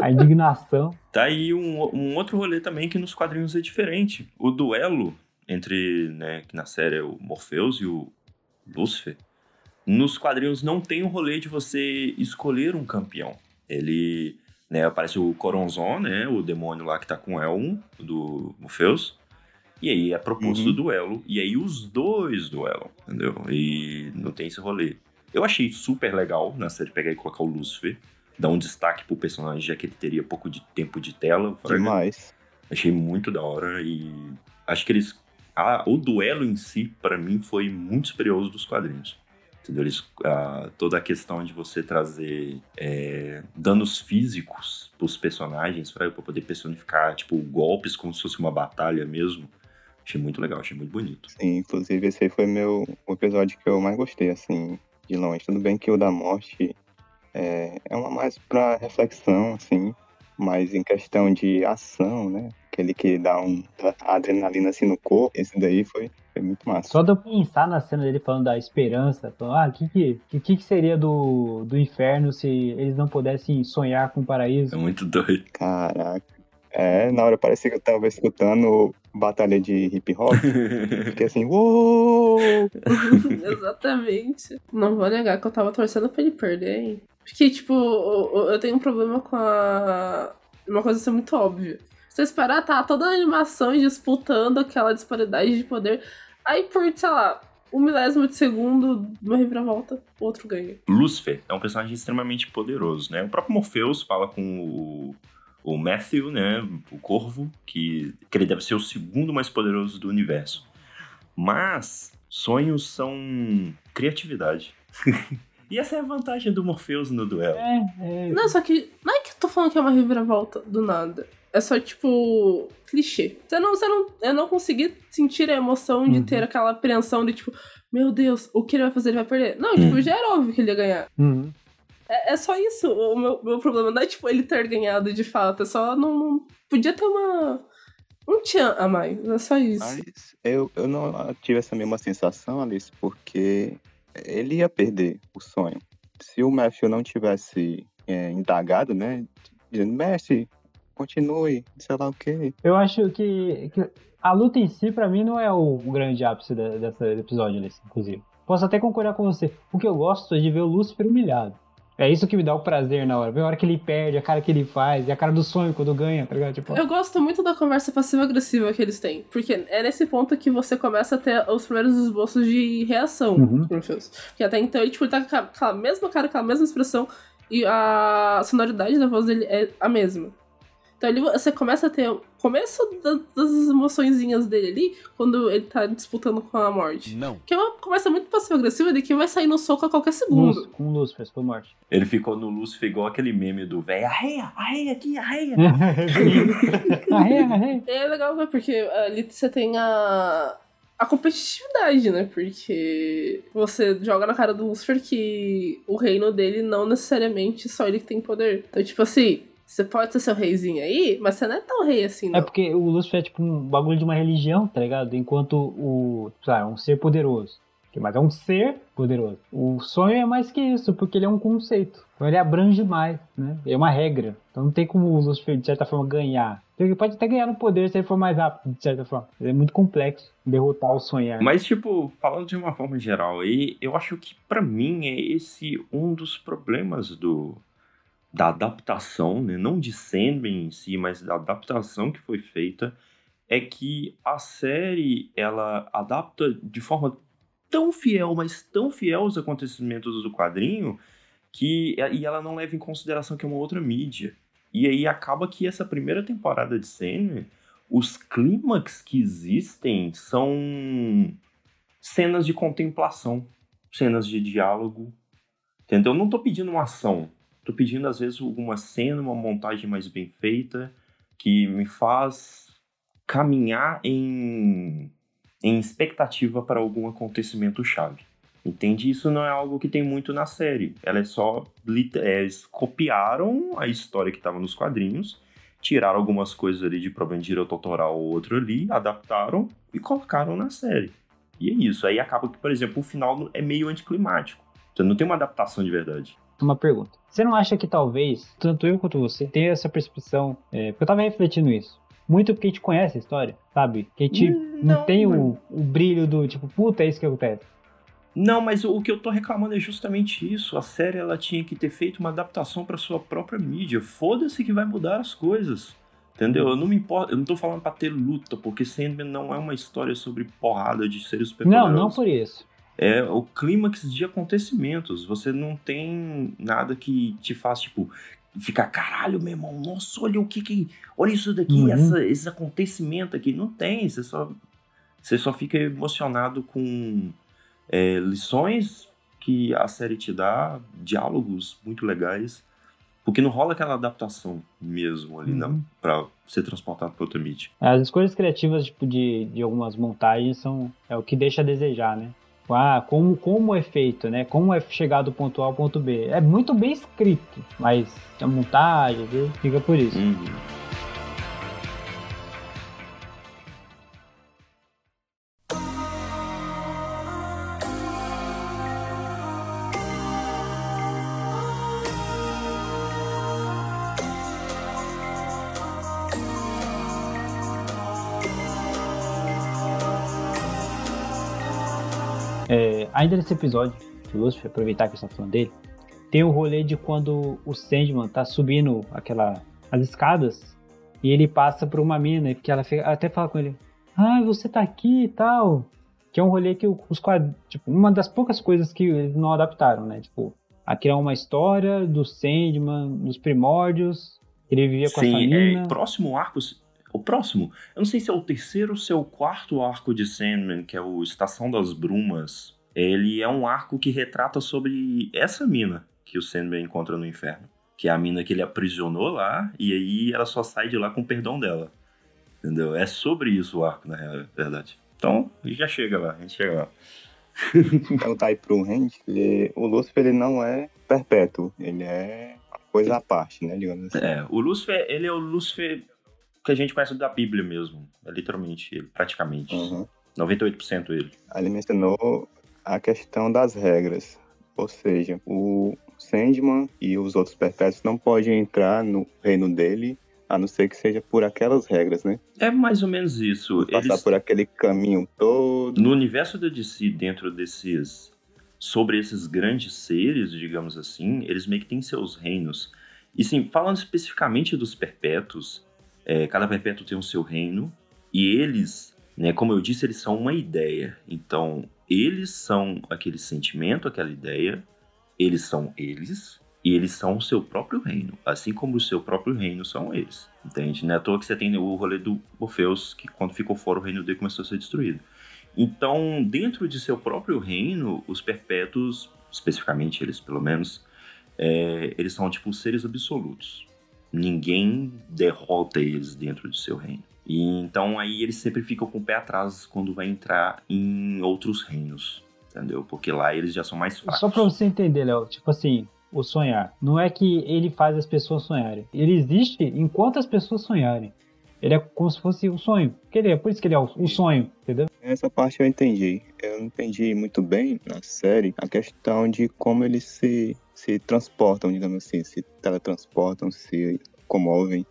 A indignação. Tá aí um, um outro rolê também que nos quadrinhos é diferente. O duelo entre, né, que na série é o Morpheus e o Lúcifer, nos quadrinhos não tem o rolê de você escolher um campeão. Ele, né, aparece o Coronzon, né, o demônio lá que tá com o Elmo, do Morpheus, e aí é proposto Uhum. o duelo, e aí os dois duelam, entendeu? E não tem esse rolê. Eu achei super legal na série pegar e colocar o Lúcifer, dar um destaque pro personagem, já que ele teria pouco de tempo de tela. Demais. Achei muito da hora e acho que eles. ah, o duelo em si, pra mim, foi muito superior dos quadrinhos. Entendeu? Eles, ah, toda a questão de você trazer é, danos físicos pros personagens pra, pra poder personificar, tipo, golpes como se fosse uma batalha mesmo. Achei muito legal, achei muito bonito. Sim, inclusive esse aí foi meu o episódio que eu mais gostei, assim, de longe. Tudo bem que o da morte é, é uma mais pra reflexão, assim, mas em questão de ação, né? Aquele que dá um dá adrenalina assim no corpo, esse daí foi, foi muito massa. Só de eu pensar na cena dele falando da esperança, falando, ah, o que que, que, que seria do, do inferno se eles não pudessem sonhar com o É paraíso? muito doido. Caraca. É, na hora parecia que eu tava escutando batalha de hip hop. Fiquei assim, uou! Exatamente. Não vou negar que eu tava torcendo pra ele perder, hein? Porque, tipo, eu tenho um problema com a. Uma coisa ser muito óbvia. Você esperar, tá toda a animação disputando aquela disparidade de poder. Aí, por, sei lá, um milésimo de segundo, uma reviravolta, o outro ganha. Lúcifer é um personagem extremamente poderoso, né? O próprio Morpheus fala com o, o Matthew, né? O Corvo, que, que ele deve ser o segundo mais poderoso do universo. Mas sonhos são criatividade. e essa é a vantagem do Morpheus no duelo. É, é, Não, só que não é que tô falando que é uma reviravolta do nada. É só, tipo, clichê. Você não, você não, eu não consegui sentir a emoção de Uhum. ter aquela apreensão de, tipo, meu Deus, o que ele vai fazer? Ele vai perder. Não, tipo, Uhum. já era óbvio que ele ia ganhar. Uhum. É, é só isso. O meu, meu problema não é, tipo, ele ter ganhado de fato. É só não. não- podia ter uma. Um tchan a mais. É só isso. Mas eu, eu não tive essa mesma sensação, Alice, porque ele ia perder o sonho. Se o Matthew não tivesse é, indagado, né? Dizendo, Messi, continue, sei lá o quê. Eu acho que, que a luta em si, pra mim, não é o, grande ápice dessa episódio, Alice, inclusive. Posso até concordar com você. O que eu gosto é de ver o Lúcifer humilhado. É isso que me dá o prazer na hora. Ver a hora que ele perde, a cara que ele faz, e a cara do sonho quando ganha, tá ligado? Tipo, Eu gosto muito da conversa passiva-agressiva que eles têm. Porque é nesse ponto que você começa a ter os primeiros esboços de reação Uhum. Porque até então ele, tipo, ele tá com aquela mesma cara, aquela mesma expressão. E a sonoridade da voz dele é a mesma. Então ali você começa a ter o começo da- das emoçõezinhas dele ali, quando ele tá disputando com a morte. Não. Que é uma conversa muito passiva-agressiva de que vai sair no soco a qualquer segundo. Lúcifer, com o Lúcifer, for morte. Ele ficou no Lúcifer igual aquele meme do velho, arreia, arreia aqui, arreia. arreia, arreia. É legal ver, porque ali você tem a. A competitividade, né? Porque você joga na cara do Lucifer que o reino dele não necessariamente só ele que tem poder. Então, tipo assim, você pode ser seu reizinho aí, mas você não é tão rei assim, não. É porque o Lúcifer é tipo um bagulho de uma religião, tá ligado? Enquanto o. Sei lá, é um ser poderoso. Mas é um ser poderoso. O sonho é mais que isso, porque ele é um conceito. Então ele abrange mais, né? É uma regra. Então não tem como o Lúcifer, de certa forma, ganhar. Então, Ele pode até ganhar no poder se ele for mais rápido, de certa forma. Ele é muito complexo derrotar o sonhar. Mas, tipo, falando de uma forma geral aí, eu acho que pra mim é esse um dos problemas do da adaptação, né? Não de Sandman em si, mas da adaptação que foi feita, é que a série ela adapta de forma tão fiel, mas tão fiel aos acontecimentos do quadrinho, que e ela não leva em consideração que é uma outra mídia. E aí acaba que essa primeira temporada de Sandman, os clímax que existem são cenas de contemplação, cenas de diálogo, entendeu? Eu não tô pedindo uma ação, tô pedindo às vezes alguma cena, uma montagem mais bem feita, que me faz caminhar em, em expectativa para algum acontecimento chave. Entende? Isso não é algo que tem muito na série. Ela é só. é, copiaram a história que estava nos quadrinhos, tiraram algumas coisas ali de problema de direito ou outro ali, adaptaram e colocaram na série. E é isso. Aí acaba que, por exemplo, o final é meio anticlimático. Então não tem uma adaptação de verdade. Uma pergunta. Você não acha que talvez, tanto eu quanto você, tenha essa percepção? É, porque eu tava refletindo isso. Muito porque a gente conhece a história, sabe? Que a gente Hum, não, não, tem o, o brilho do tipo, puta, é isso que acontece. Não, mas o que eu tô reclamando é justamente isso. A série ela tinha que ter feito uma adaptação para sua própria mídia. Foda-se que vai mudar as coisas. Entendeu? Eu não me importo, eu não tô falando pra ter luta, porque Sandman não é uma história sobre porrada de seres Não, superpoderosos. não por isso. É o clímax de acontecimentos. Você não tem nada que te faça, tipo, ficar, caralho, meu irmão, nossa, olha o que que. Olha isso daqui, Uhum. essa, esse acontecimento aqui. Não tem. Você só, você só fica emocionado com é, lições que a série te dá, diálogos muito legais. Porque não rola aquela adaptação mesmo ali, Uhum. não, pra ser transportado pra outra mídia. As escolhas criativas tipo, de, de algumas montagens são é o que deixa a desejar, né? Ah, como, como é feito, né? Como é chegar do ponto A ao ponto B. É muito bem escrito, mas a montagem viu? fica por isso. Uhum. Ainda nesse episódio de Lucifer, aproveitar que você tá falando dele, tem o rolê de quando o Sandman tá subindo aquela, as escadas e ele passa por uma mina e que ela fica- até fala com ele, ah, você tá aqui e tal. Que é um rolê que os quadros, tipo, uma das poucas coisas que eles não adaptaram, né? Tipo, a criar uma história do Sandman, dos primórdios, ele vivia com essa Sim, mina. é, próximo arco. O próximo, eu não sei se é o terceiro ou se é o quarto arco de Sandman, que é o Estação das Brumas. Ele é um arco que retrata sobre essa mina que o Sandman encontra no inferno. que é a mina que ele aprisionou lá, e aí ela só sai de lá com o perdão dela. Entendeu? É sobre isso o arco, na verdade. Então, a gente já chega lá, a gente chega lá. então tá aí pro Randy, o Lúcifer ele não é perpétuo, ele é coisa à parte, né, digamos assim. É, o Lúcifer, ele é o Lúcifer que a gente conhece da Bíblia mesmo, é literalmente ele, praticamente. Uhum. 98% ele. Ele mencionou a questão das regras, ou seja, o Sandman e os outros perpétuos não podem entrar no reino dele a não ser que seja por aquelas regras, né? É mais ou menos isso. Passar Eles... por aquele caminho todo. No universo da DC, dentro desses. Sobre esses grandes seres, digamos assim, eles meio que têm seus reinos. E sim, falando especificamente dos perpétuos, é, cada perpétuo tem o seu reino. E eles, né, como eu disse, eles são uma ideia. Então, eles são aquele sentimento, aquela ideia. Eles são eles. E eles são o seu próprio reino, assim como o seu próprio reino são eles. Entende? Não é à toa que você tem o rolê do Orfeus, que quando ficou fora o reino dele começou a ser destruído. Então, dentro de seu próprio reino, os perpétuos, especificamente eles pelo menos, é, eles são tipo seres absolutos. Ninguém derrota eles dentro de seu reino. E então aí eles sempre ficam com o pé atrás quando vai entrar em outros reinos, entendeu? Porque lá eles já são mais fracos. Só pra você entender, Léo, tipo assim, o sonhar. Não é que ele faz as pessoas sonharem. Ele existe enquanto as pessoas sonharem. Ele é como se fosse o sonho. É por isso que ele é o, o sonho, entendeu? Essa parte eu entendi. Eu não entendi muito bem na série a questão de como eles se, se transportam, digamos assim, se teletransportam, se comovem.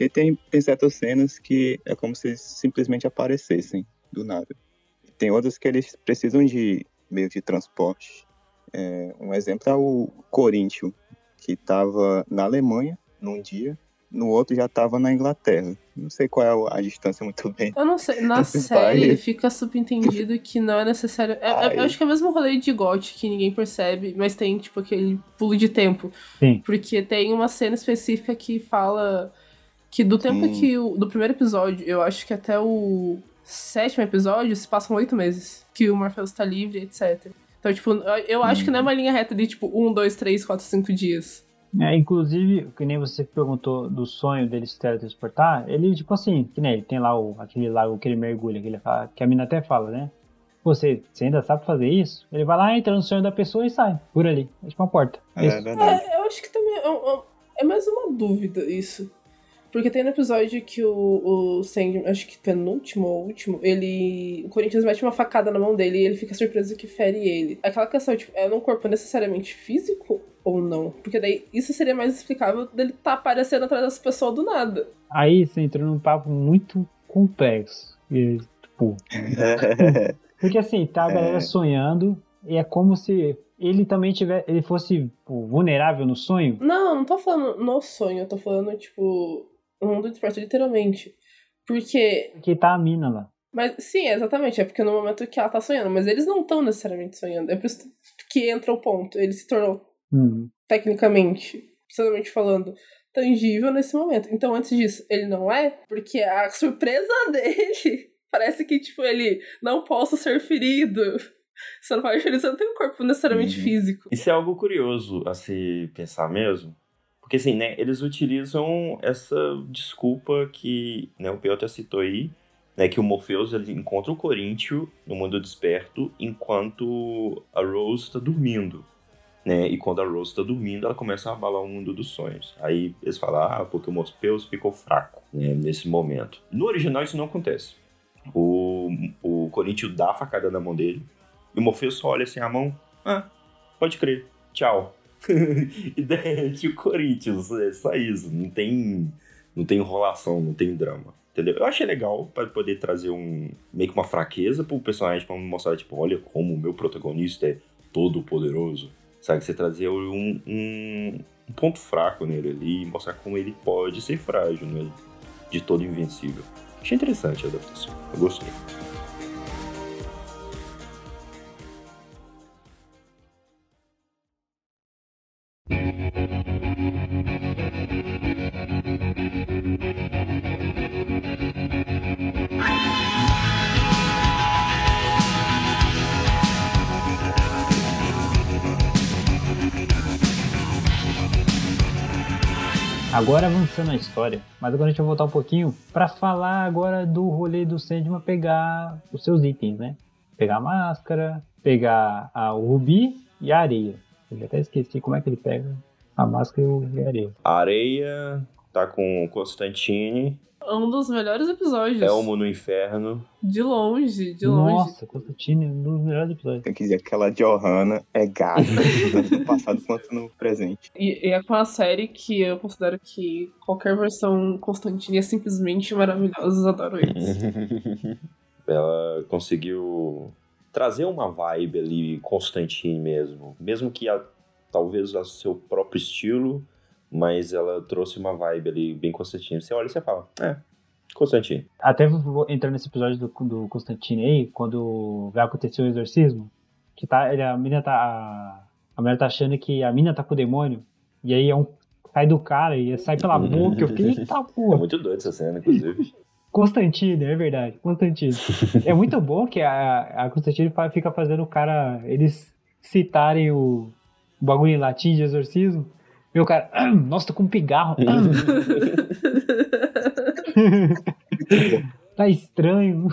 Porque tem, tem certas cenas que é como se eles simplesmente aparecessem do nada. Tem outras que eles precisam de meio de transporte é, um exemplo é o Corinthians, que estava na Alemanha num dia, no outro já estava na Inglaterra. Não sei qual é a distância muito bem. Eu não sei. Na série fica subentendido que não é necessário. É, é, eu acho que é o mesmo rolê de GOT que ninguém percebe, mas tem tipo aquele pulo de tempo. Sim. Porque tem uma cena específica que fala que do tempo Sim. que o, do primeiro episódio, eu acho que até o sétimo episódio se passam oito meses que o Morpheus está livre, etc. Então, tipo, eu acho que não é uma linha reta de, tipo, um, dois, três, quatro, cinco dias. É, inclusive, que nem você perguntou do sonho dele se teletransportar, ele, tipo assim, que nem ele tem lá o, aquele lago que ele mergulha, que, ele fala, que a mina até fala, né? Você, você ainda sabe fazer isso? Ele vai lá, entra no sonho da pessoa e sai, por ali. É tipo uma porta. É, é verdade. É, eu acho que também é, é mais uma dúvida isso. Porque tem no episódio que o, o Sandman, acho que penúltimo ou último, ele. O Corinthians mete uma facada na mão dele e ele fica surpreso que fere ele. Aquela questão, tipo, é num corpo necessariamente físico ou não? Porque daí isso seria mais explicável dele tá aparecendo atrás dessa pessoa do nada. Aí você entrou num papo muito complexo. E, tipo. porque assim, tá a galera é. sonhando e é como se ele também tiver, ele fosse tipo, vulnerável no sonho? Não, não tô falando no sonho, eu tô falando, tipo, o mundo desperta literalmente. Porque. Que tá a mina lá. Mas sim, exatamente. É porque no momento que ela tá sonhando, mas eles não estão necessariamente sonhando. É por isso que entra o ponto. Ele se tornou, uhum. tecnicamente, precisamente falando, tangível nesse momento. Então, antes disso, ele não é, porque a surpresa dele parece que, tipo, ele não possa ser ferido. Você não pode você não tem um corpo necessariamente uhum. físico. Isso é algo curioso a se pensar mesmo. Porque assim, né, eles utilizam essa desculpa que né, o Piotr citou aí, né, que o Morpheus ele encontra o Coríntio no mundo desperto enquanto a Rose está dormindo. Né? E quando a Rose está dormindo, ela começa a abalar o mundo dos sonhos. Aí eles falam, ah, porque o Morpheus ficou fraco né, nesse momento. No original isso não acontece. O, o Coríntio dá a facada na mão dele, e o Morpheus só olha assim a mão, ah, pode crer, tchau. e derrete o Corinthians. É só isso. Não tem, não tem enrolação, não tem drama. Entendeu? Eu achei legal para poder trazer um meio que uma fraqueza pro personagem para mostrar, tipo, olha como o meu protagonista é todo poderoso. Sabe? Você trazer um, um, um ponto fraco nele ali e mostrar como ele pode ser frágil, né? De todo invencível. Achei interessante a adaptação. Eu gostei. Agora avançando na história, mas agora a gente vai voltar um pouquinho para falar agora do rolê do Sandman pegar os seus itens, né? Pegar a máscara, pegar a, o rubi e a areia. Eu já até esqueci como é que ele pega a máscara e a areia. A areia tá com o Constantine um dos melhores episódios. Elmo no Inferno. De longe, de longe. Nossa, Constantine, um dos melhores episódios. Tem que dizer, aquela Johanna é gata, tanto no passado quanto no presente. E, e, é com a série que eu considero que qualquer versão Constantine é simplesmente maravilhosa, adoro isso. Ela conseguiu trazer uma vibe ali Constantine mesmo. Mesmo que a, talvez a seu próprio estilo mas ela trouxe uma vibe ali bem Constantine. Você olha e você fala, é, Constantine. Até vou entrar nesse episódio do, do Constantine aí, quando vai acontecer o exorcismo, que tá, ele, a menina tá. A, a mulher tá achando que a mina tá com o demônio, e aí é um. Sai do cara e sai pela boca. Eu fiquei, eita porra. É muito doido essa cena, inclusive. Constantine, é verdade, Constantine. é muito bom que a, a Constantine fica fazendo o cara. Eles citarem o, o bagulho em latim de exorcismo. Meu cara, nossa, tô com um pigarro. tá estranho.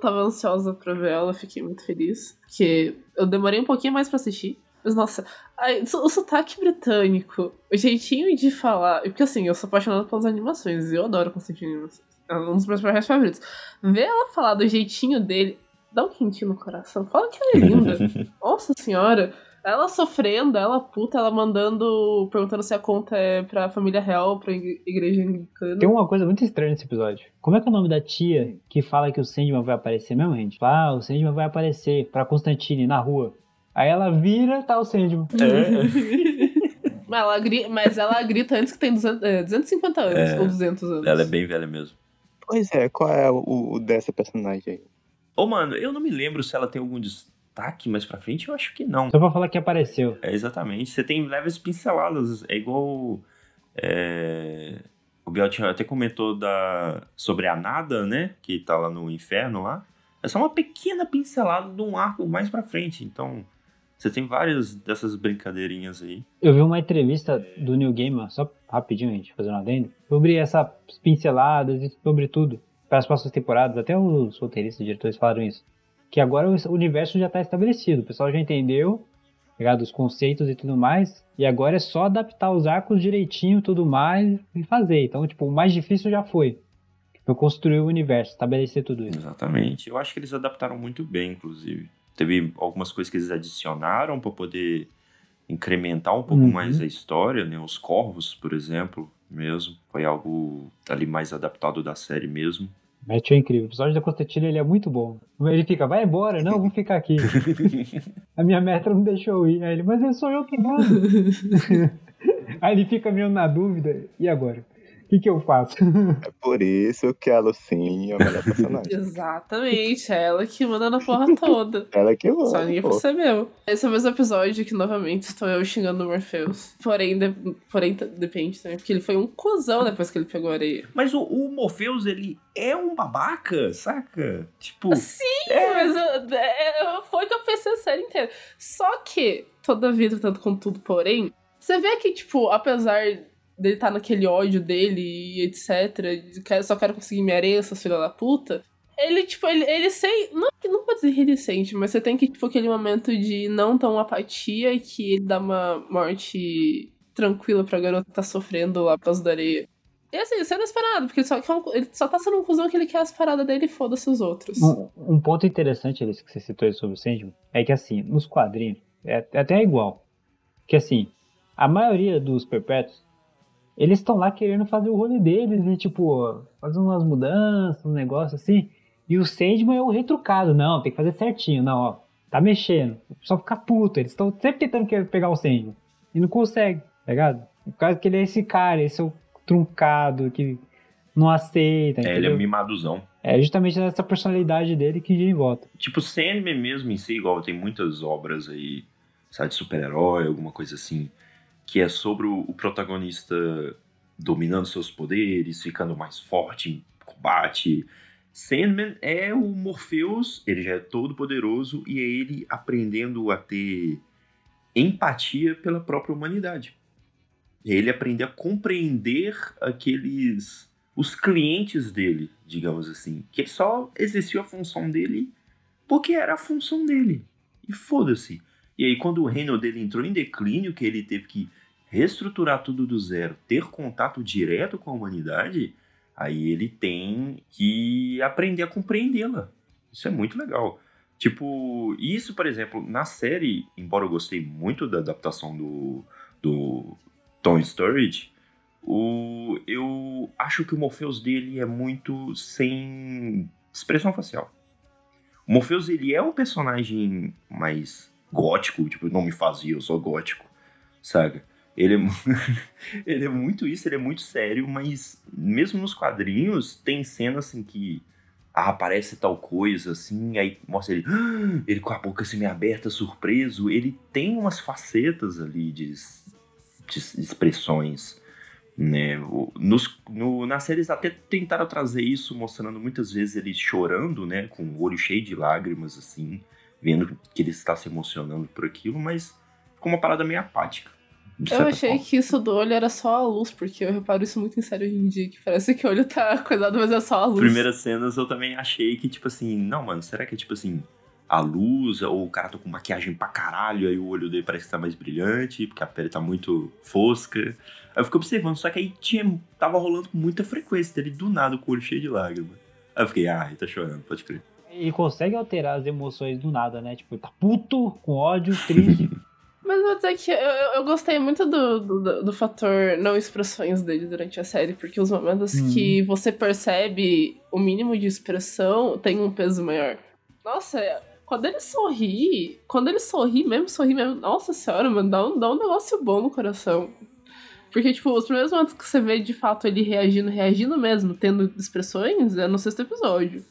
Tava ansiosa pra ver ela, fiquei muito feliz. Porque eu demorei um pouquinho mais pra assistir. Mas, nossa, ai, o sotaque britânico, o jeitinho de falar. Porque, assim, eu sou apaixonada pelas animações. Eu adoro Constantine Animações. É um dos meus projetos favoritos. Ver ela falar do jeitinho dele, dá um quentinho no coração. Fala que ela é linda. nossa senhora. Ela sofrendo, ela puta, ela mandando, perguntando se a conta é pra família real, pra igreja anglicana. Tem uma coisa muito estranha nesse episódio. Como é que é o nome da tia que fala que o Sandman vai aparecer mesmo, gente? Ah, o Sandman vai aparecer pra Constantine na rua. Aí ela vira, tá o Sandman. É. mas, ela grita, mas ela grita antes que tem 200, 250 anos, é, ou 200 anos. Ela é bem velha mesmo. Pois é, qual é o, o dessa personagem aí? Ô, mano, eu não me lembro se ela tem algum destaque mais pra frente, eu acho que não. Só pra falar que apareceu. É, exatamente. Você tem leves pinceladas. É igual. É... O Biel até comentou da... sobre a Nada, né? Que tá lá no inferno lá. É só uma pequena pincelada de um arco mais pra frente. Então, você tem várias dessas brincadeirinhas aí. Eu vi uma entrevista do New Gamer, só rapidinho, gente, fazendo adendo, sobre essas pinceladas e sobre tudo. Para as próximas temporadas, até os roteiristas e diretores falaram isso que agora o universo já está estabelecido, o pessoal já entendeu, ligado, os conceitos e tudo mais, e agora é só adaptar os arcos direitinho tudo mais e fazer. Então, tipo, o mais difícil já foi. Eu construir o universo, estabelecer tudo isso. Exatamente. Eu acho que eles adaptaram muito bem, inclusive. Teve algumas coisas que eles adicionaram para poder incrementar um pouco uhum. mais a história, né? Os corvos, por exemplo, mesmo. Foi algo ali mais adaptado da série mesmo. Matthew é incrível. O episódio da Constantine ele é muito bom. Ele fica, vai embora, não, vou ficar aqui. a minha meta não deixou ir. Aí ele, mas eu sou eu que mando. Aí ele fica meio na dúvida, e agora? Que, que eu faço? É por isso que a Lucinha é a melhor personagem. Exatamente, é ela que manda na porra toda. ela que manda. Só ninguém percebeu. Esse é o mesmo episódio que, novamente, estou eu xingando o Morpheus. Porém, de, porém depende também, porque ele foi um cuzão depois que ele pegou a areia. Mas o, o Morpheus, ele é um babaca, saca? Tipo. Sim, é... mas eu, é, foi que eu pensei a série inteira. Só que, toda vida, tanto com tudo, porém, você vê que, tipo, apesar dele tá naquele ódio dele e etc. Só quero conseguir minha essa filha da puta. Ele, tipo, ele, ele sei. Não, não pode dizer reticente, mas você tem que, tipo, aquele momento de não tão apatia que ele dá uma morte tranquila pra garota que tá sofrendo lá por da areia. E assim, isso é inesperado, porque só, ele só tá sendo um cuzão que ele quer as paradas dele e foda-se os outros. Um, um, ponto interessante, Alice, que você citou aí sobre o Sandman, é que assim, nos quadrinhos, é, é até igual. Que assim, a maioria dos perpétuos eles estão lá querendo fazer o rolê deles e, tipo, fazer umas mudanças, um negócio assim. E o Sandman é o retrucado. Não, tem que fazer certinho. Não, ó, tá mexendo. Só ficar puto. Eles estão sempre tentando pegar o Sandman. E não consegue, tá ligado? Por causa que ele é esse cara, esse é o truncado que não aceita. É, ele é mimaduzão. É justamente essa personalidade dele que gira em volta. Tipo, Sandman mesmo em si, igual tem muitas obras aí, sabe, de super-herói, alguma coisa assim que é sobre o, protagonista dominando seus poderes, ficando mais forte em combate. Sandman é o Morpheus, ele já é todo poderoso e é ele aprendendo a ter empatia pela própria humanidade. ele aprender a compreender aqueles os clientes dele, digamos assim, que só exercia a função dele porque era a função dele. E foda-se. E aí quando o reino dele entrou em declínio, que ele teve que reestruturar tudo do zero, ter contato direto com a humanidade, aí ele tem que aprender a compreendê-la. Isso é muito legal. Tipo, isso, por exemplo, na série, embora eu gostei muito da adaptação do, do Tom Sturridge, o, eu acho que o Morpheus dele é muito sem expressão facial. O Morpheus, ele é um personagem mais gótico, tipo, não me fazia, eu sou gótico, sabe? Ele é, ele é muito isso, ele é muito sério, mas mesmo nos quadrinhos tem cenas assim que ah, aparece tal coisa, assim, aí mostra ele, ele com a boca assim meio aberta, surpreso. Ele tem umas facetas ali de, de expressões, né? Nos, no, na série eles até tentaram trazer isso, mostrando muitas vezes ele chorando, né? Com o olho cheio de lágrimas, assim, vendo que ele está se emocionando por aquilo, mas ficou uma parada meio apática. Eu achei forma. que isso do olho era só a luz, porque eu reparo isso muito em série hoje em dia, que parece que o olho tá coisado, mas é só a luz. Primeiras cenas eu também achei que, tipo assim, não, mano, será que é tipo assim, a luz, ou o cara tá com maquiagem pra caralho, aí o olho dele parece que tá mais brilhante, porque a pele tá muito fosca. Aí eu fiquei observando, só que aí tinha, tava rolando com muita frequência, dele do nada com o olho cheio de lágrimas. Aí eu fiquei, ah, ele tá chorando, pode crer. E consegue alterar as emoções do nada, né? Tipo, tá puto, com ódio, triste. Mas vou dizer que eu, eu gostei muito do, do, do, fator não expressões dele durante a série, porque os momentos hum. que você percebe o mínimo de expressão tem um peso maior. Nossa, quando ele sorri, quando ele sorri mesmo, sorri mesmo, nossa senhora, mano, dá um, dá um negócio bom no coração. Porque, tipo, os primeiros momentos que você vê de fato ele reagindo, reagindo mesmo, tendo expressões, é no sexto episódio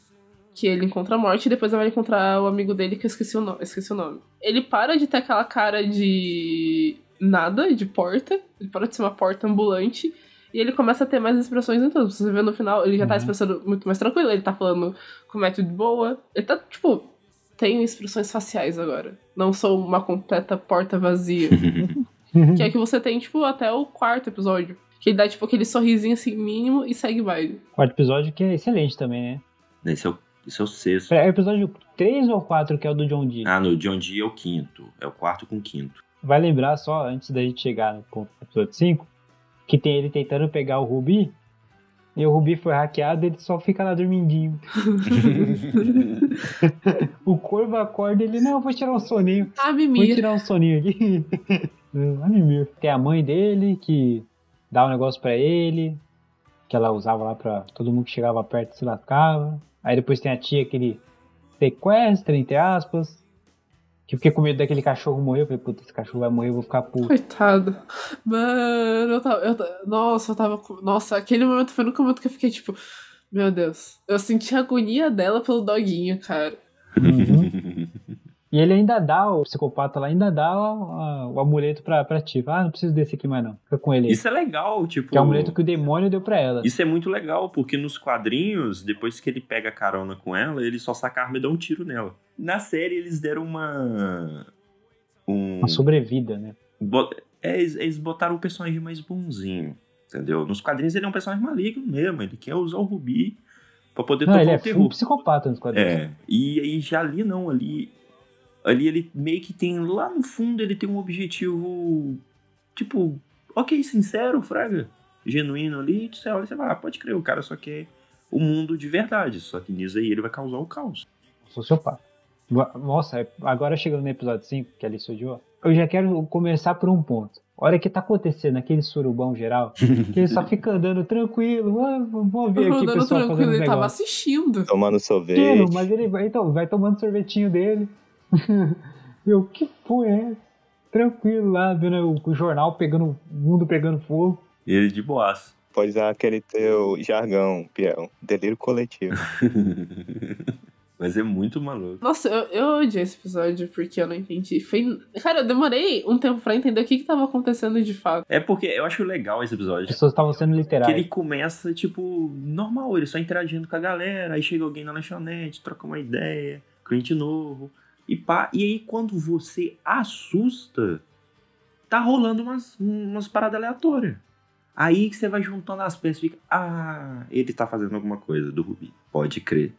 que ele encontra a morte e depois vai encontrar o amigo dele que eu esqueci o, nome, esqueci o nome. Ele para de ter aquela cara de nada, de porta, ele para de ser uma porta ambulante e ele começa a ter mais expressões em tudo. Você vê no final, ele já tá uhum. expressando muito mais tranquilo, ele tá falando com método de boa. Ele tá, tipo, tem expressões faciais agora. Não sou uma completa porta vazia. que é que você tem, tipo, até o quarto episódio. Que ele dá, tipo, aquele sorrisinho assim mínimo e segue baile. Quarto episódio que é excelente também, né? Esse é o esse é o sexto. É o episódio 3 ou 4 que é o do John Dee? Ah, no John Dee é o quinto. É o quarto com o quinto. Vai lembrar só, antes da gente chegar no episódio 5, que tem ele tentando pegar o Ruby. E o Ruby foi hackeado ele só fica lá dormindinho. o Corvo acorda ele, não, vou tirar um soninho. Ah, Mimir. Vou tirar um soninho aqui. ah, Mimir. Tem a mãe dele que dá um negócio para ele, que ela usava lá pra todo mundo que chegava perto se lascava. Aí depois tem a tia que ele sequestra, entre aspas. Que eu fiquei com medo daquele cachorro morrer. Eu falei, puta, esse cachorro vai morrer, eu vou ficar puto. Coitado. Mano, eu tava. Eu, nossa, eu tava. Nossa, aquele momento foi no momento que eu fiquei tipo. Meu Deus. Eu senti a agonia dela pelo doguinho, cara. Uhum. E ele ainda dá, o psicopata lá ainda dá o, o amuleto pra, pra ti. Ah, não preciso desse aqui mais não. Fica com ele. Isso é legal, tipo. Que é o amuleto que o demônio deu pra ela. Isso é muito legal, porque nos quadrinhos, depois que ele pega carona com ela, ele só saca a arma e dá um tiro nela. Na série, eles deram uma. Um... Uma sobrevida, né? É, eles botaram o personagem mais bonzinho, entendeu? Nos quadrinhos ele é um personagem maligno mesmo, ele quer usar o Rubi pra poder não, tocar ele o é terror. um psicopata nos quadrinhos. É, e aí já ali não, ali ali ele meio que tem, lá no fundo, ele tem um objetivo, tipo, ok, sincero, fraga, genuíno ali, você olha e você fala, ah, pode crer, o cara só quer o mundo de verdade, só que nisso aí ele vai causar o caos. Sociopata. Nossa, agora chegando no episódio 5, que ali surgiu, eu já quero começar por um ponto. Olha o que tá acontecendo naquele surubão geral, que ele só fica andando tranquilo. Ah, vamos ver aqui, pessoal, fazendo Ele negócio. tava assistindo. Tomando sorvete. mas ele vai, então, vai tomando sorvetinho dele. Eu, que porra é Tranquilo lá, vendo o, jornal pegando, o mundo pegando fogo. E ele de boaço. Pode usar aquele teu jargão, Pião. Delírio coletivo. Mas é muito maluco. Nossa, eu, eu odiei esse episódio porque eu não entendi. Foi. Cara, eu demorei um tempo pra entender o que que tava acontecendo de fato. É porque eu acho legal esse episódio. As pessoas estavam sendo literais. Que ele começa, tipo, normal, ele só interagindo com a galera. Aí chega alguém na lanchonete, troca uma ideia, cliente novo. E, pá, e aí, quando você assusta, tá rolando umas, umas paradas aleatórias. Aí que você vai juntando as peças e fica, ah, ele tá fazendo alguma coisa do Rubi. Pode crer.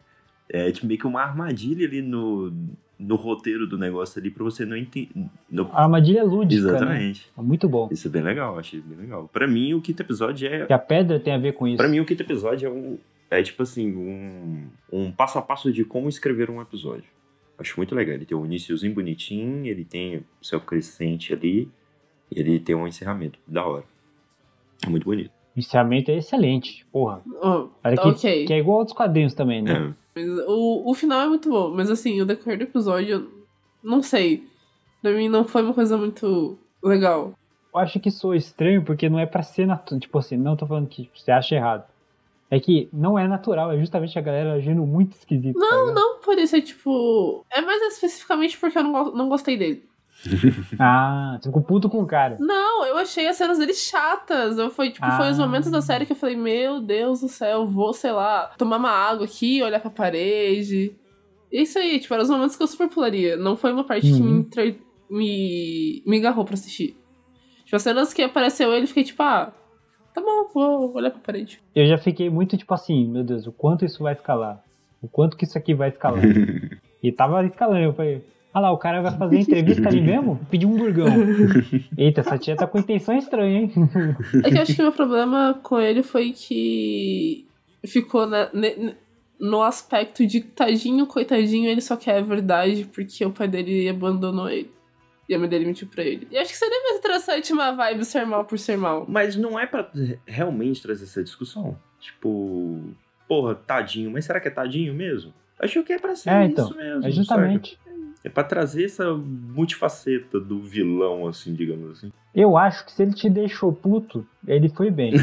É tipo meio que uma armadilha ali no, no roteiro do negócio ali pra você não entender. No... A armadilha é lúdica, Exatamente. né? É muito bom. Isso é bem legal, achei bem legal. Pra mim, o quinto episódio é. Que a pedra tem a ver com isso. Pra mim, o quinto episódio é um. É tipo assim, um, um passo a passo de como escrever um episódio. Acho muito legal. Ele tem um iníciozinho bonitinho, ele tem o seu crescente ali, e ele tem um encerramento da hora. É muito bonito. O encerramento é excelente, porra. Oh, Olha tá que, ok. que é igual aos quadrinhos também, né? É. Mas o, o final é muito bom, mas assim, o decorrer do episódio, não sei. Pra mim não foi uma coisa muito legal. Eu acho que sou estranho porque não é pra ser natural. Tipo assim, não tô falando que você acha errado. É que não é natural, é justamente a galera agindo muito esquisito. tá Não, ligado? não por isso, é tipo. É mais especificamente porque eu não, go- não gostei dele. Ah, você ficou puto com o cara. Não, eu achei as cenas dele chatas. Eu foi, tipo, foi os Ah. momentos da série que eu falei, meu Deus do céu, vou, sei lá, tomar uma água aqui, olhar pra parede. Isso aí, tipo, eram os momentos que eu super pularia. Não foi uma parte que me, Uhum. me, me agarrou pra assistir. Tipo, as cenas que apareceu ele, fiquei tipo, ah, tá bom, vou olhar pra parede. Eu já fiquei muito tipo assim, meu Deus, o quanto isso vai escalar? O quanto que isso aqui vai escalar? e tava escalando, eu falei, ah lá, o cara vai fazer entrevista ali mesmo? Pediu um burgão. Eita, essa tia tá com intenção estranha, hein? É que eu acho que o meu problema com ele foi que ficou na- ne- ne- no aspecto de tadinho, coitadinho, ele só quer a verdade porque o pai dele abandonou ele. E a mãe dele mentiu pra ele. E acho que seria mais interessante uma vibe ser mal por ser mal. Mas não é pra realmente trazer essa discussão. Tipo, porra, tadinho, mas será que é tadinho mesmo? Acho que é pra ser É, então, isso mesmo. É justamente. É pra trazer essa multifaceta do vilão, assim, digamos assim. Eu acho que se ele te deixou puto, ele foi bem.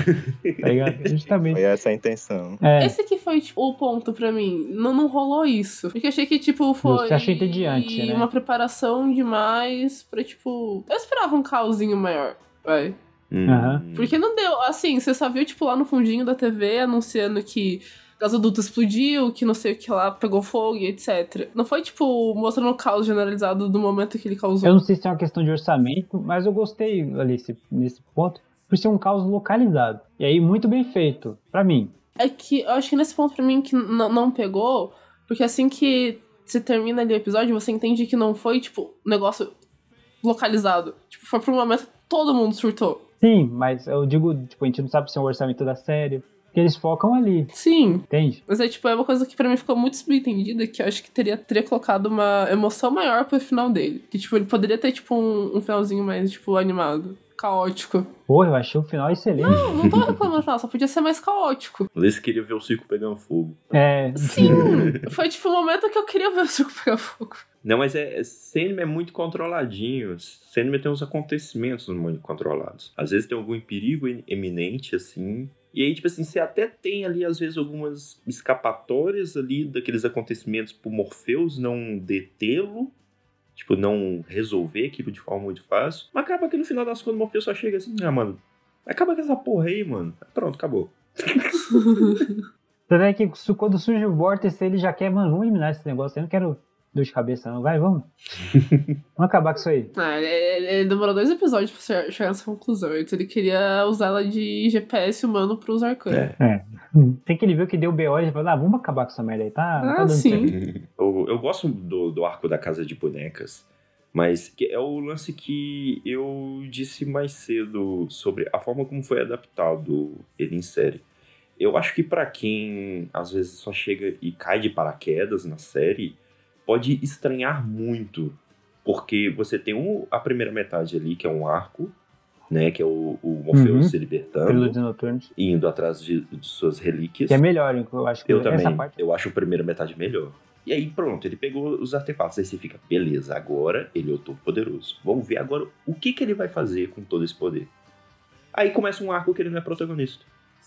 tá ligado? Justamente. Foi essa a intenção. É, Esse que foi, tipo, o ponto pra mim. Não, não rolou isso. Porque achei que, tipo, foi. Você acha entediante, né? Uma preparação demais pra, tipo. Eu esperava um caosinho maior, vai. Aham. Hum. Porque não deu, assim, você só viu, tipo, lá no fundinho da TV anunciando que gasoduto explodiu, que não sei o que lá pegou fogo e etc. Não foi, tipo, mostrando o caos generalizado do momento que ele causou. eu não sei se é uma questão de orçamento, mas eu gostei ali nesse, ponto, por ser um caos localizado. E aí, muito bem feito, pra mim. É que eu acho que nesse ponto pra mim que não pegou, porque assim que se termina ali o episódio, você entende que não foi, tipo, um negócio localizado. Tipo, foi por um momento que todo mundo surtou. Sim, mas eu digo, tipo, a gente não sabe se é o orçamento da série, porque eles focam ali, Sim, entende? Mas é tipo, é uma coisa que pra mim ficou muito subentendida, que eu acho que teria, teria colocado uma emoção maior pro final dele. Que, tipo, ele poderia ter, tipo, um, um finalzinho mais, tipo, animado, caótico. Pô, eu achei o final excelente. Não, não tô reclamando do final, só podia ser mais caótico. Lê queria ver o circo pegando fogo. É, Sim! Foi, tipo, o momento que eu queria ver o circo pegar fogo. Não, mas é, é Sandman é muito controladinho. Sandman tem uns acontecimentos muito controlados. Às vezes tem algum perigo eminente, assim. E aí, tipo assim, você até tem ali, às vezes, algumas escapatórias ali daqueles acontecimentos pro Morpheus não detê-lo. Tipo, não resolver aquilo de forma muito fácil. Mas acaba que no final das contas o Morpheus só chega assim, ah, mano, acaba com essa porra aí, mano. Pronto, acabou. Você vê que quando surge o vórtice, ele já quer, mano, vamos eliminar esse negócio. Eu não quero dor de cabeça, não. Vai, vamos. vamos acabar com isso aí. Ah, ele, ele- demorou dois episódios pra che- chegar nessa conclusão. Antes ele queria usar ela de GPS humano pros arcanos. É. Tem que ele viu que deu BO e falou, ah, vamos acabar com essa merda aí, tá? tá Ah, dando sim. Eu, eu gosto do, do arco da Casa de Bonecas, mas é o lance que eu disse mais cedo sobre a forma como foi adaptado ele em série. Eu acho que pra quem às vezes só chega e cai de paraquedas na série, pode estranhar muito, porque você tem um- a primeira metade ali, que é um arco, né, que é o, o Morpheus Uhum. se libertando, indo atrás de, de suas relíquias. Que é melhor, eu acho que Eu essa também. parte. Eu acho a primeira metade melhor. E aí, pronto, ele pegou os artefatos. Aí você fica, beleza, agora ele é o todo poderoso. Vamos ver agora o que, que ele vai fazer com todo esse poder. Aí começa um arco que ele não é protagonista.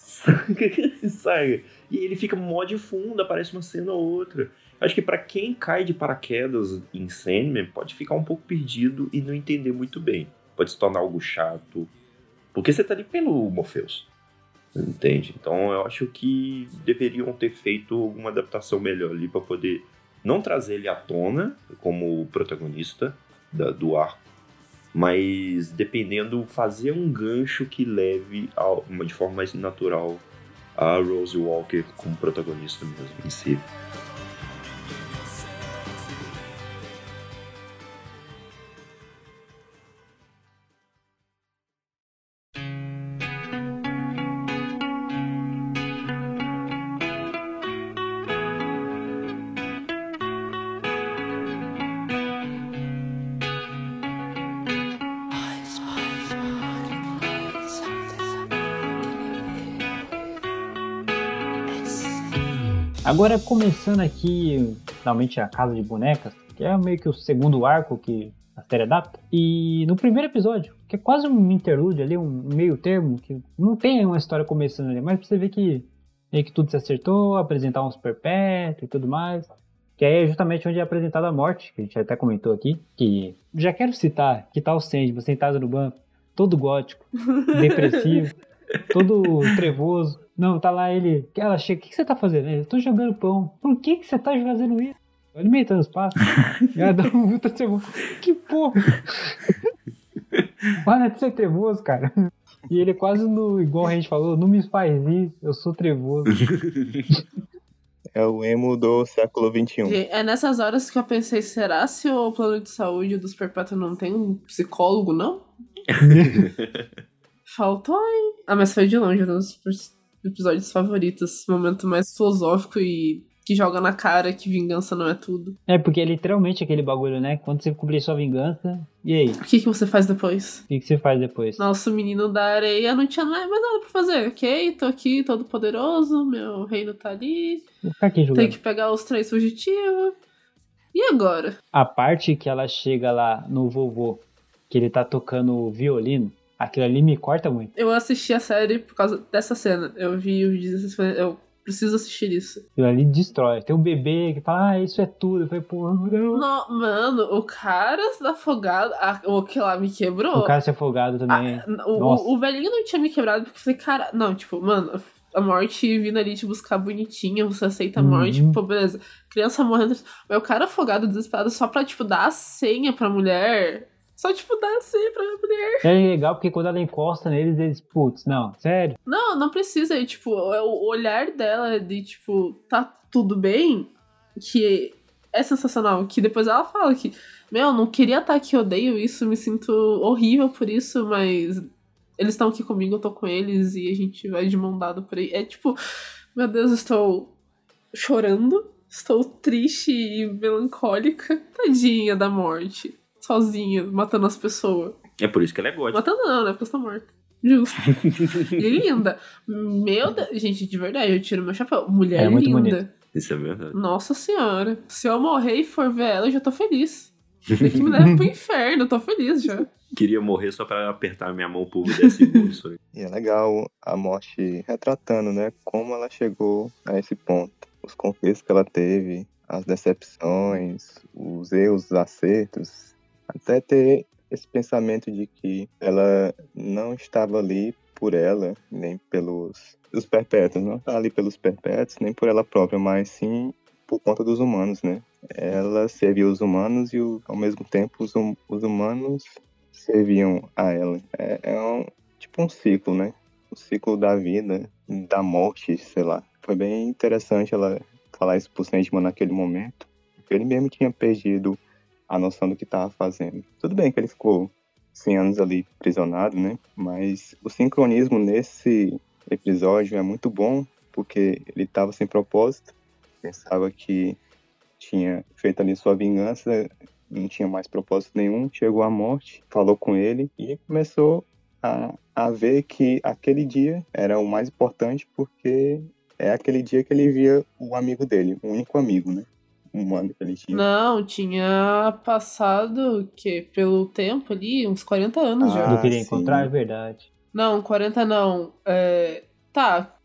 Sabe? E ele fica mó de fundo, aparece uma cena ou outra. Acho que pra quem cai de paraquedas em Sandman, pode ficar um pouco perdido e não entender muito bem. Pode se tornar algo chato. Porque você tá ali pelo Morpheus. Entende? Então eu acho que deveriam ter feito alguma adaptação melhor ali pra poder não trazer ele à tona como protagonista da- do arco, Mas dependendo, fazer um gancho que leve de forma mais natural a Rose Walker como protagonista mesmo em si. Agora, começando aqui, finalmente, a Casa de Bonecas, que é meio que o segundo arco que a série adapta. E no primeiro episódio, que é quase um interlúdio ali, um meio termo, que não tem uma história começando ali, mas pra você ver que meio que tudo se acertou, apresentar uns perpétuos e tudo mais. Que aí é justamente onde é apresentada a morte, que a gente até comentou aqui. Que já quero citar que tá o Sandy sentado no banco, todo gótico, depressivo, todo trevoso. Não, tá lá ele. Ela chega, o que, que você tá fazendo? Eu tô jogando pão. Por que, que você tá fazendo isso? Alimentando os passos. e ela dá um muito trevoso. Que porra! Para de ser trevoso, cara. E ele quase no, igual a gente falou, não me faz isso, eu sou trevoso. É o emo do século XXI. É nessas horas que eu pensei, será se o plano de saúde dos perpétuos não tem um psicólogo, não? Faltou, hein? Ah, mas foi de longe, nos episódios favoritos. Momento mais filosófico e que joga na cara que vingança não é tudo. É, porque é literalmente aquele bagulho, né? Quando você cumprir sua vingança, e aí? O que, que você faz depois? O que, que você faz depois? Nosso menino da areia não tinha mais nada pra fazer, ok? Tô aqui, todo poderoso, meu reino tá ali. Aqui, Tem que pegar os três fugitivos. E agora? A parte que ela chega lá no vovô, que ele tá tocando violino, aquilo ali me corta muito. Eu assisti a série por causa dessa cena. Eu vi os vídeos eu preciso assistir isso. Aquilo ali destrói. Tem um bebê que fala, ah, isso é tudo. Eu falei, pô, não. não mano, o cara afogado, a, o que lá me quebrou. O cara se afogado também. A, o, o, velhinho não tinha me quebrado porque eu falei, cara, não, tipo, mano, a morte vindo ali te buscar bonitinha, você aceita a morte, uhum. pô, beleza. Criança morrendo. Mas o cara afogado, desesperado, só pra, tipo, dar a senha pra mulher. Só, tipo, dar a senha pra mulher. É legal porque quando ela encosta neles, eles, putz, não, sério? Não, não precisa. E, tipo, o olhar dela de, tipo, tá tudo bem, que é sensacional. Que depois ela fala que, meu, não queria estar aqui, odeio isso, me sinto horrível por isso, mas eles estão aqui comigo, eu tô com eles e a gente vai de mão dada por aí. É tipo, meu Deus, estou chorando, estou triste e melancólica. Tadinha da morte sozinha, matando as pessoas. É por isso que ela é gótica. Matando não, né? Porque está morta. Justo. e linda. Meu Deus. Gente, de verdade, eu tiro meu chapéu. Mulher é linda. Bonito. Isso é verdade. Nossa senhora. Se eu morrer e for ver ela, eu já tô feliz. Tem que me levar pro inferno, eu tô feliz já. Queria morrer só pra apertar minha mão por 10 segundos. e é legal a morte retratando, né? Como ela chegou a esse ponto. Os conflitos que ela teve, as decepções, os erros, os acertos, até ter esse pensamento de que ela não estava ali por ela, nem pelos os perpétuos, não estava ali pelos perpétuos, nem por ela própria, mas sim por conta dos humanos, né? Ela servia os humanos e ao mesmo tempo os, hum, os humanos serviam a ela. É, é um, tipo um ciclo, né? O ciclo da vida, da morte, sei lá. Foi bem interessante ela falar isso pro Sandman naquele momento. Ele mesmo tinha perdido a noção do que estava fazendo. Tudo bem que ele ficou 100 anos ali prisionado, né? Mas o sincronismo nesse episódio é muito bom, porque ele estava sem propósito, pensava que tinha feito ali sua vingança, não tinha mais propósito nenhum, chegou à morte, falou com ele e começou a, a ver que aquele dia era o mais importante porque é aquele dia que ele via o amigo dele, o único amigo, né? Humano que ele tinha. Não, tinha passado que pelo tempo ali, uns 40 anos ah, já. Não queria sim. encontrar, é verdade. Não, 40 não. É... Tá,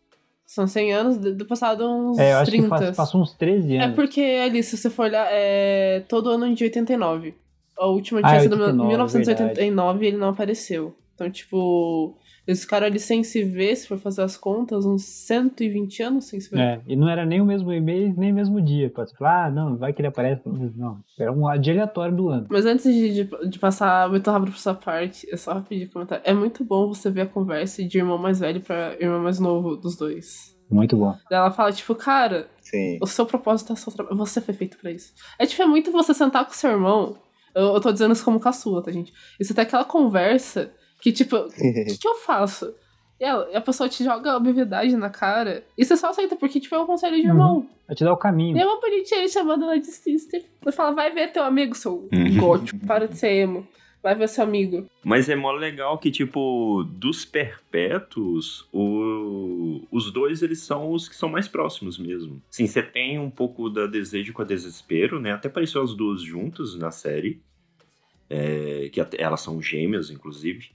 são 100 anos, do passado uns é, eu acho 30. Que passou uns 13 é anos. É porque ali, se você for olhar, é todo ano de 89. A última tinha ah, sido 1989 e ele não apareceu. Então, tipo, eles ficaram ali sem se ver, se for fazer as contas, uns 120 anos sem se ver. É, e não era nem o mesmo e-mail, nem o mesmo dia. Pode falar, ah, não, vai que ele aparece. Não, era um dia aleatório do ano. Mas antes de, de, de passar muito rápido pra sua parte, eu só pedir comentar. É muito bom você ver a conversa de irmão mais velho pra irmão mais novo dos dois. Muito bom. Ela fala, tipo, cara, Sim. o seu propósito é o seu trabalho. Você foi feito pra isso. É tipo, é muito você sentar com o seu irmão. Eu, eu tô dizendo isso como caçula, tá, gente? E você ter aquela conversa que, tipo, o que, que eu faço? E ela- e a pessoa te joga a obviedade na cara. E você só aceita porque, tipo, é um conselho de irmão. Vai te dar o caminho. E é uma bonitinha ele chamando ela de sister. Ele fala, vai ver teu amigo, seu Uhum. gótico. Para de ser emo. Vai ver seu amigo. Mas é mó legal que, tipo, dos perpétuos, o- os dois, eles são os que são mais próximos mesmo. Sim, você tem um pouco da desejo com a desespero, né? Até apareceu as duas juntas na série. É, que até- elas são gêmeas, inclusive.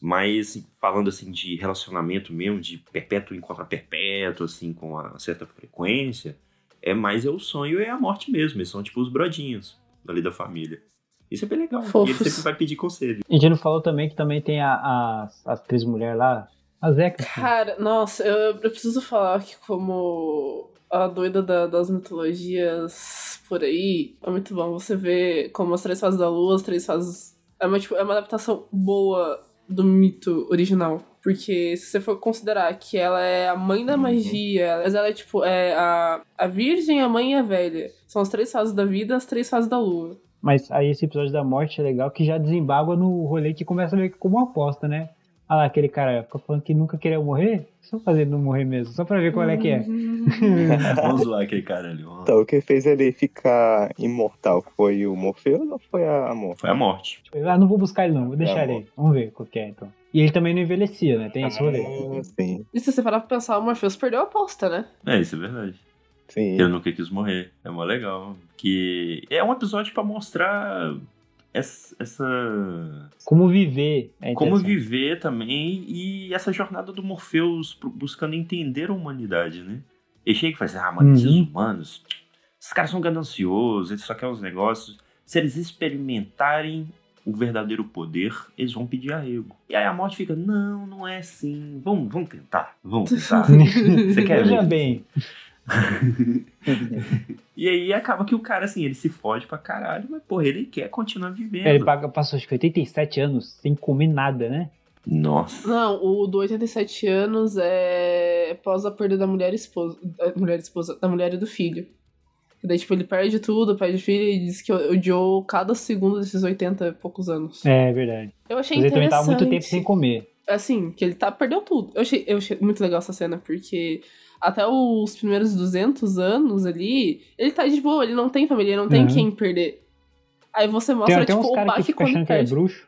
Mas falando assim de relacionamento mesmo, de perpétuo encontra perpétuo, assim, com uma certa frequência, é mais é o sonho e é a morte mesmo. Eles são tipo os brodinhos ali da família. Isso é bem legal. E Fofos. ele sempre vai pedir conselho. A gente não falou também que também tem a, a, a atriz mulher lá, a Zeca. Cara, nossa, eu, eu preciso falar que como a doida da- das mitologias por aí, é muito bom você ver como as três fases da lua, as três fases. É uma, tipo, é uma adaptação boa do mito original. Porque se você for considerar que ela é a mãe da Uhum. magia, mas ela é tipo, é a, a virgem, a mãe e a velha. São as três fases da vida, as três fases da lua. Mas aí esse episódio da morte é legal que já desembaga no rolê que começa meio que como uma aposta, né? Ah lá, aquele cara fica falando que nunca queria morrer. Só fazer ele não morrer mesmo, só pra ver qual é que é. Vamos zoar aquele cara ali. ó. Então, o que fez ele ficar imortal foi o Morpheus ou foi a morte? Foi a morte. Ah, não vou buscar ele não, vou deixar ele. Vamos ver qual que é então. E ele também não envelhecia, né? Tem esse rolê. Ah, sim, E se você parar pra pensar, o Morpheus perdeu a aposta, né? É, isso é verdade. sim. Ele nunca quis morrer. É mó legal. Que é um episódio pra mostrar essa. essa- Como viver. É como viver também e essa jornada do Morpheus buscando entender a humanidade, né? Ele chega e faz ah, mano, esses Uhum. humanos, esses caras são gananciosos, eles só querem os negócios. Se eles experimentarem o verdadeiro poder, eles vão pedir arrego. E aí a morte fica, não, não é assim. Vamos, vamos tentar, vamos tentar. Você quer Veja ver? bem. E aí acaba que o cara, assim, ele se fode pra caralho, mas, porra, ele quer continuar vivendo. Ele paga, passou acho que 87 anos sem comer nada, né? Nossa. Não, o do 87 anos é após a perda da mulher esposa. Da mulher esposa, da mulher e do filho. E daí, tipo, ele perde tudo, perde o filho e diz que odiou cada segundo desses 80 e poucos anos. É verdade. Eu achei Mas ele também interessante. tava muito tempo sem comer. Assim, que ele tá, perdeu tudo. Eu achei, eu achei muito legal essa cena, porque até os primeiros 200 anos ali, ele tá de boa, ele não tem família, ele não tem Uhum. quem perder. Aí você Tem mostra, até tipo, o baque quando é.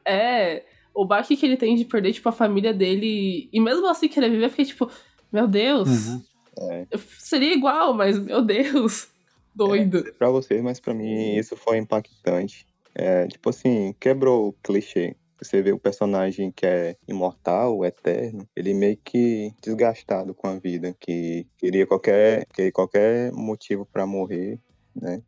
É, o baque que ele tem de perder, tipo, a família dele. E mesmo assim querer viver, eu fiquei tipo, meu Deus. Uhum. É. Seria igual, mas meu Deus. Doido. Pra vocês, mas pra mim isso foi impactante. É, tipo assim, quebrou o clichê. Você vê o personagem que é imortal, eterno, ele meio que desgastado com a vida, que queria qualquer, queria qualquer motivo pra morrer, né?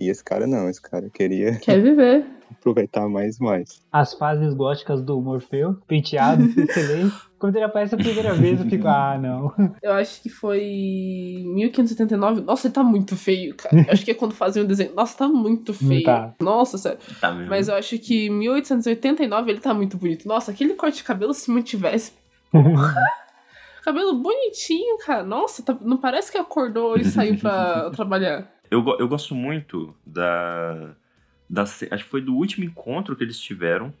E esse cara não, esse cara queria Quer viver. aproveitar mais e mais. As fases góticas do Morfeu, penteado, excelente. Quando ele aparece a primeira vez, eu fico, ah, não. Eu acho que foi 1579. Nossa, ele tá muito feio, cara. Eu acho que é quando fazem o desenho. Nossa, tá muito feio. tá. Nossa, sério. Tá mesmo. Mas eu acho que 1889 ele tá muito bonito. Nossa, aquele corte de cabelo se mantivesse. Cabelo bonitinho, cara. Nossa, tá- não parece que acordou e saiu pra trabalhar. Eu, eu gosto muito da, da. Acho que foi do último encontro que eles tiveram,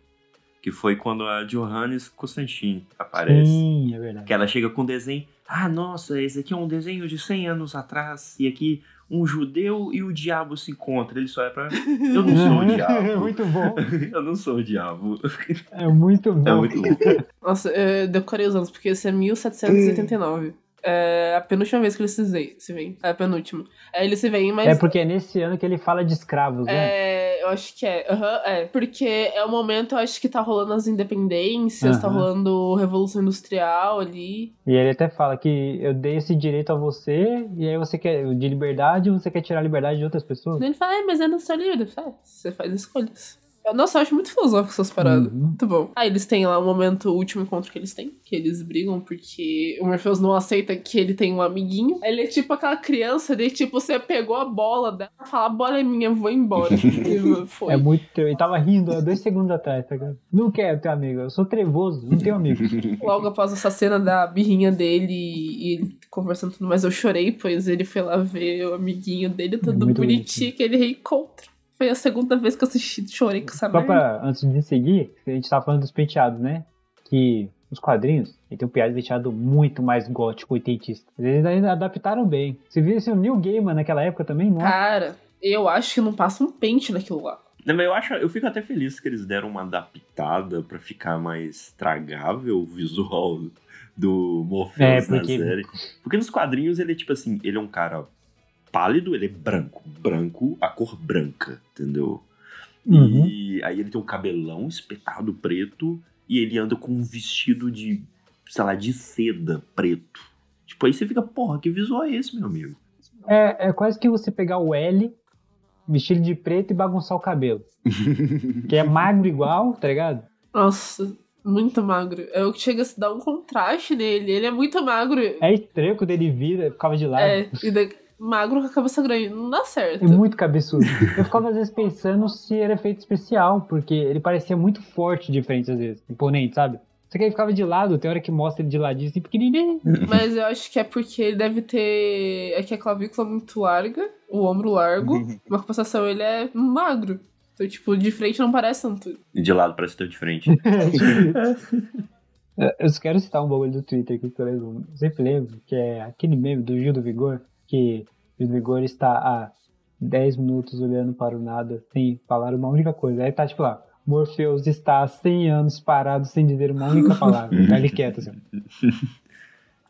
que foi quando a Johannes Constantin aparece. Sim, é verdade. Que ela chega com um desenho. Ah, nossa, esse aqui é um desenho de 100 anos atrás. E aqui um judeu e o diabo se encontram. Ele só é pra. Eu não sou o É diabo. muito bom. Eu não sou o diabo. É muito bom. É muito bom. Nossa, eu decorei os anos, porque esse é 1789. É a penúltima vez que eles se. Se veem. É a penúltima. É, eles se veem, mas. É porque é nesse ano que ele fala de escravos, né? É, eu acho que é. Aham, é. Porque é o momento, eu acho que tá rolando as independências, tá Aham. rolando Revolução Industrial ali. E ele até fala que eu dei esse direito a você, e aí você quer, de liberdade, você quer tirar a liberdade de outras pessoas? Ele fala, é, mas é no seu. Ele fala, "É, você faz escolhas. Nossa, eu acho muito filosófico essas paradas. Uhum. Muito bom. Ah, eles têm lá o momento, o último encontro que eles têm, que eles brigam porque o Morpheus não aceita que ele tem um amiguinho. Ele é tipo aquela criança de tipo, você pegou a bola dela, fala, a bola é minha, vou embora. e foi. É muito. Ele tava rindo há dois segundos atrás, tá ligado? Não quero ter amigo, eu sou trevoso, não tenho amigo. Logo após essa cena da birrinha dele e ele conversando tudo mais, eu chorei, pois ele foi lá ver o amiguinho dele, todo Muito bonitinho, que ele reencontra. Foi a segunda vez que eu assisti, chorei com essa Só pra, antes de seguir, a gente tava falando dos penteados, né? Que os quadrinhos, ele tem um penteado muito mais gótico, oitentista. Eles ainda adaptaram bem. Você viu esse New Gaiman naquela época também? Não? Cara, eu acho que não passa um pente naquilo lá. Não, mas eu, acho, eu fico até feliz que eles deram uma adaptada pra ficar mais tragável o visual do Morpheus É, porque- na série. Porque nos quadrinhos ele é tipo assim, ele é um cara pálido, ele é branco. Branco, a cor branca, entendeu? Uhum. E aí ele tem um cabelão espetado preto e ele anda com um vestido de, sei lá, de seda preto. Tipo, aí você fica, porra, que visual é esse, meu amigo? É, é quase que você pegar o L, vestir ele de preto e bagunçar o cabelo. que é magro igual, tá ligado? Nossa, muito magro. É o que chega a se dar um contraste nele. Ele é muito magro. É estranho quando ele vira, ficava de lado. É, e da- magro com a cabeça grande. Não dá certo. É muito cabeçudo. Eu ficava às vezes pensando se era efeito especial, porque ele parecia muito forte de frente às vezes, imponente, sabe? Só que ele ficava de lado, tem hora que mostra ele de ladinho assim, pequenininho. Mas eu acho que é porque ele deve ter. É que a clavícula é muito larga, o ombro largo, uma compensação ele é magro. Então, tipo, de frente não parece tanto. E de lado parece tão diferente. Eu só quero citar um bagulho do Twitter que eu lembro, eu sempre lembro, que é aquele meme do Gil do Vigor, que do Vigor está há 10 minutos olhando para o nada sem falar uma única coisa. Aí tá tipo lá, Morpheus está há 100 anos parado sem dizer uma única palavra. Tá ele quieto assim.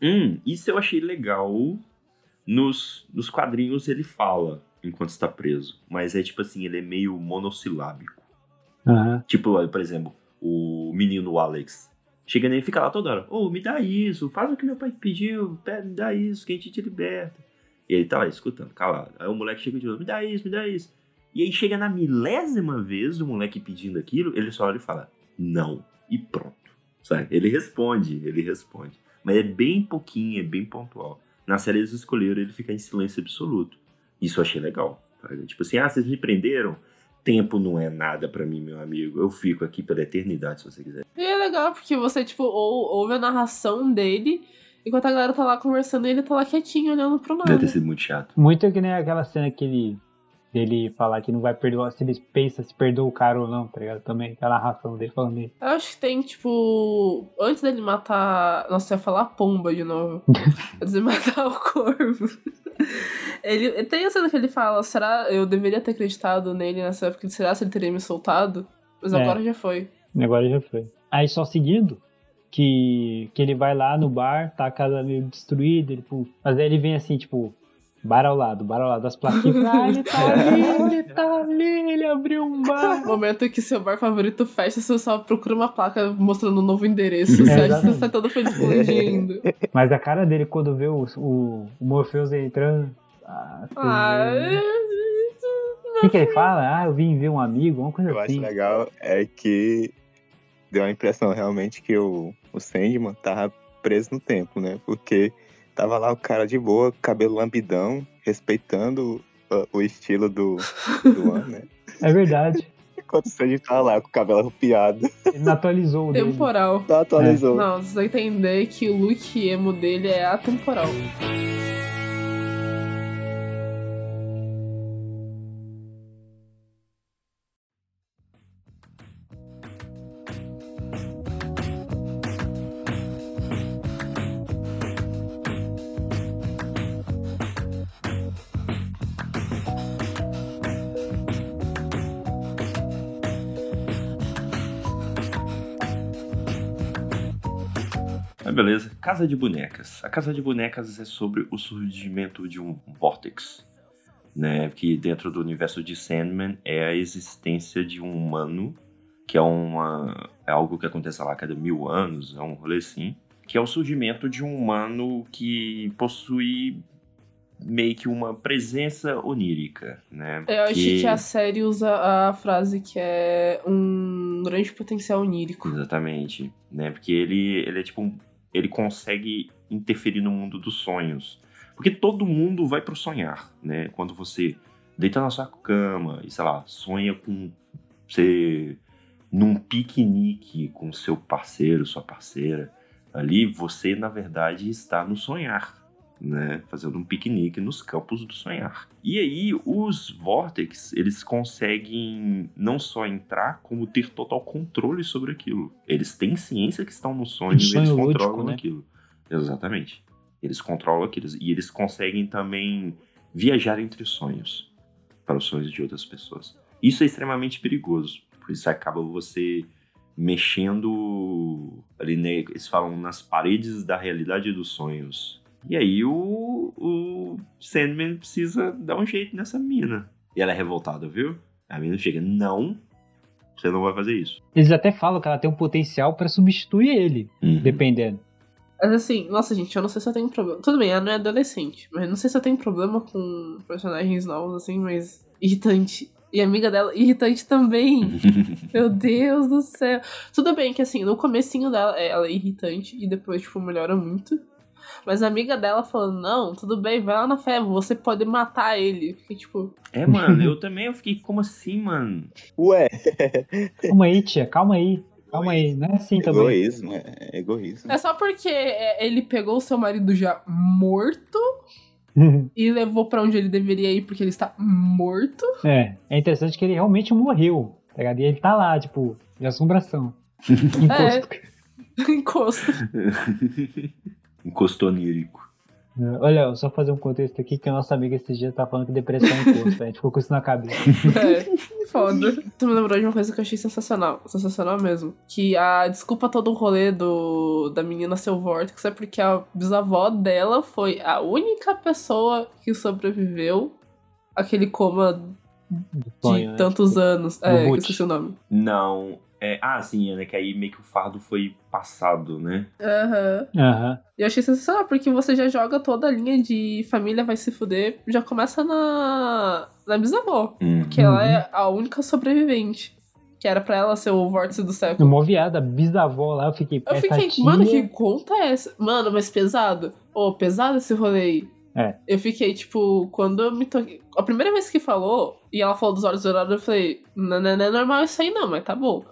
Hum, isso eu achei legal. Nos, nos quadrinhos ele fala enquanto está preso. Mas é tipo assim, ele é meio monossilábico. Aham. Tipo, por exemplo, o menino Alex. Chega nele e fica lá toda hora. Ô, me dá isso, faz o que meu pai pediu, me dá isso, que a gente te liberta. E ele tá lá escutando, calado. Aí o moleque chega de novo, me dá isso, me dá isso. E aí chega na milésima vez o moleque pedindo aquilo, ele só olha e fala, não. E pronto. Sabe? Ele responde, ele responde. Mas é bem pouquinho, é bem pontual. Na série eles escolheram ele ficar em silêncio absoluto. Isso eu achei legal. sabe? Tipo assim, ah, vocês me prenderam? Tempo não é nada pra mim, meu amigo. Eu fico aqui pela eternidade, se você quiser. E é legal porque você, tipo, ou, ouve a narração dele, enquanto a galera tá lá conversando ele tá lá quietinho olhando pro nada. Deve ter sido muito chato. Muito que nem aquela cena que ele dele falar que não vai perdoar, se ele pensa se perdoa o cara ou não, tá ligado? Também aquela narração dele falando isso. Eu acho que tem, tipo. Antes dele matar. Nossa, eu ia falar pomba de novo. antes de matar o corvo. Ele tem a cena que ele fala: será eu deveria ter acreditado nele nessa época? Será se ele teria me soltado? Mas É. agora já foi. Agora já foi. Aí só seguindo, que, que ele vai lá no bar, tá a casa meio destruída, ele, pô, mas aí ele vem assim, tipo, bar ao lado, bar ao lado, das plaquinhas. ah, ele tá ali, ele tá ali, ele abriu um bar. Momento que seu bar favorito fecha, você só procura uma placa mostrando um novo endereço. Você acha que você Exatamente. tá todo feliz explodindo. Mas a cara dele quando vê o, o, o Morpheus entrando. Ah, Ah, o que, que ele fala? Ah, eu vim ver um amigo, uma coisa Eu acho assim. legal é que deu a impressão realmente que o, o Sandman tava preso no tempo, né? Porque tava lá o cara de boa, cabelo lambidão, respeitando o, o estilo do, do né? É verdade. Enquanto o Sandman tava lá com o cabelo arrupiado, Ele não atualizou o dele. Temporal. não atualizou. Não, você vai entender que o look emo dele é atemporal. Casa de Bonecas. A Casa de Bonecas é sobre o surgimento de um vórtex. Né, que dentro do universo de Sandman é a existência de um humano, que é, uma, é algo que acontece lá a cada mil anos, é um rolê assim, que é o surgimento de um humano que possui meio que uma presença onírica, né? Eu acho que a série usa a frase que é um grande potencial onírico. Exatamente, né? Porque ele, ele é tipo um, ele consegue interferir no mundo dos sonhos. Porque todo mundo vai pro sonhar, né? Quando você deita na sua cama e, sei lá, sonha com você num piquenique com seu parceiro, sua parceira, ali você, na verdade, está no sonhar né, fazendo um piquenique nos campos do sonhar. E aí os Vortex, eles conseguem não só entrar, como ter total controle sobre aquilo. Eles têm ciência que estão no sonho, e eles controlam lúdico, né? aquilo. Exatamente. Eles controlam aquilo e eles conseguem também viajar entre sonhos para os sonhos de outras pessoas. Isso é extremamente perigoso, por isso acaba você mexendo ali, né, eles falam nas paredes da realidade dos sonhos e aí o, o Sandman precisa dar um jeito nessa mina. E ela é revoltada, viu? A mina chega, não, você não vai fazer isso. Eles até falam que ela tem um potencial para substituir ele, uhum. dependendo. Mas assim, nossa gente, eu não sei se eu tenho problema. Tudo bem, ela não é adolescente, mas não sei se eu tenho problema com personagens novos, assim, mas irritante. E a amiga dela, irritante também. Meu Deus do céu. Tudo bem que assim, no comecinho dela, ela é irritante e depois, tipo, melhora muito. Mas a amiga dela falou: Não, tudo bem, vai lá na fé, você pode matar ele. Fiquei tipo. É, mano, eu também eu fiquei, como assim, mano? Ué. Calma aí, tia, calma aí. Calma aí, não é assim também. Egoísmo, é egoísmo. É só porque é, ele pegou o seu marido já morto e levou para onde ele deveria ir porque ele está morto. É, é interessante que ele realmente morreu, tá ligado? E ele tá lá, tipo, de assombração. Encosto. É. Encosto. Encosto onírico. É, olha, só fazer um contexto aqui que a nossa amiga esses dias tá falando que depressão é encosto. a gente ficou com isso na cabeça. É, foda. Tu me lembrou de uma coisa que eu achei sensacional. Sensacional mesmo. Que a desculpa todo o rolê do, da menina seu Vortex é porque a bisavó dela foi a única pessoa que sobreviveu àquele coma de Sonho, né? tantos né? anos. É, esqueci o nome. Não, é, ah, sim, né? Que aí meio que o fardo foi passado, né? Aham. Uhum. Uhum. E eu achei sensacional, porque você já joga toda a linha de família vai se fuder, já começa na, na bisavó. Uhum. Que ela é a única sobrevivente. Que era pra ela ser o vórtice do século. Uma viada, bisavó lá, eu fiquei. Eu fiquei, tia... mano, que conta é essa? Mano, mas pesado. Ô, oh, pesado esse rolê aí. É. Eu fiquei, tipo, quando eu me toquei. A primeira vez que falou, e ela falou dos olhos dourados, eu falei, não, não, não é normal isso aí não, mas tá bom.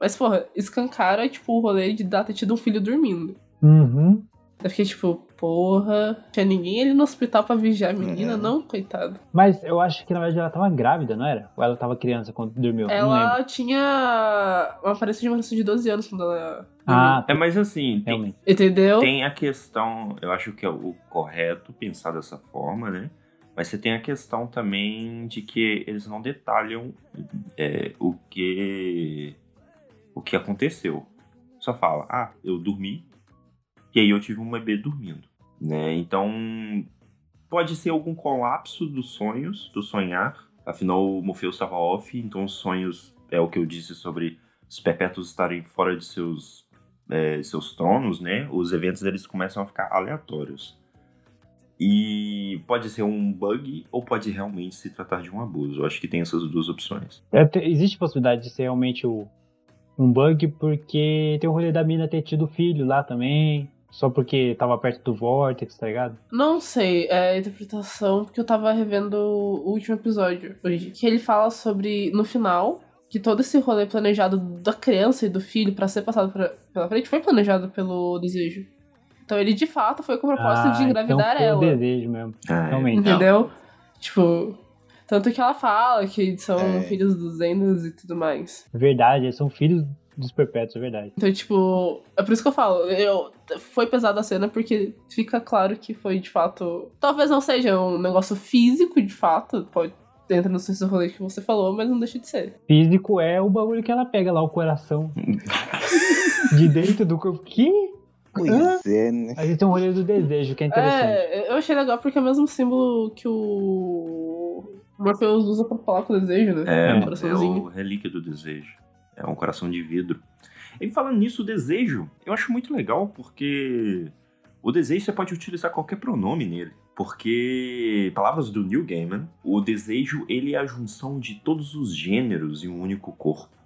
Mas, porra, escancara, tipo, o rolê de dar ter tido um filho dormindo. Uhum. Eu fiquei tipo, porra, tinha ninguém ali no hospital pra vigiar a menina, é. não, coitado. Mas eu acho que na verdade ela tava grávida, não era? Ou ela tava criança quando dormiu? Ela tinha uma aparência de uma criança de 12 anos quando ela. Ah, é, mas assim, tem, entendeu? Tem a questão, eu acho que é o correto pensar dessa forma, né? Mas você tem a questão também de que eles não detalham é, o que o que aconteceu. Só fala, ah, eu dormi e aí eu tive um bebê dormindo, né? Então pode ser algum colapso dos sonhos, do sonhar. Afinal, o Morpheus estava off, então os sonhos é o que eu disse sobre os perpétuos estarem fora de seus é, seus tronos, né? Os eventos eles começam a ficar aleatórios. E pode ser um bug ou pode realmente se tratar de um abuso. Eu acho que tem essas duas opções. É, existe possibilidade de ser realmente o, um bug porque tem o rolê da mina ter tido filho lá também. Só porque tava perto do Vortex, tá ligado? Não sei, é a interpretação, porque eu tava revendo o último episódio hoje. Que ele fala sobre, no final, que todo esse rolê planejado da criança e do filho para ser passado pra, pela frente foi planejado pelo desejo. Então ele de fato foi com o propósito ah, de engravidar então ela. Foi o desejo mesmo. Ah, realmente. Entendeu? Tipo, tanto que ela fala que são é. filhos dos Enders e tudo mais. Verdade, eles são filhos dos perpétuos, é verdade. Então, tipo, é por isso que eu falo, eu, foi pesada a cena porque fica claro que foi de fato. Talvez não seja um negócio físico, de fato, pode. Entra no senso rolê que você falou, mas não deixa de ser. Físico é o bagulho que ela pega lá, o coração. de dentro do corpo. Que? Pois é, né? A gente tem um rolê do desejo, que é interessante. É, eu achei legal porque é o mesmo símbolo que o Morpheus usa pra falar com o desejo, né? É, um é o relíquia do desejo. É um coração de vidro. E falando nisso, o desejo, eu acho muito legal porque o desejo você pode utilizar qualquer pronome nele. Porque, palavras do Neil Gaiman, o desejo ele é a junção de todos os gêneros em um único corpo.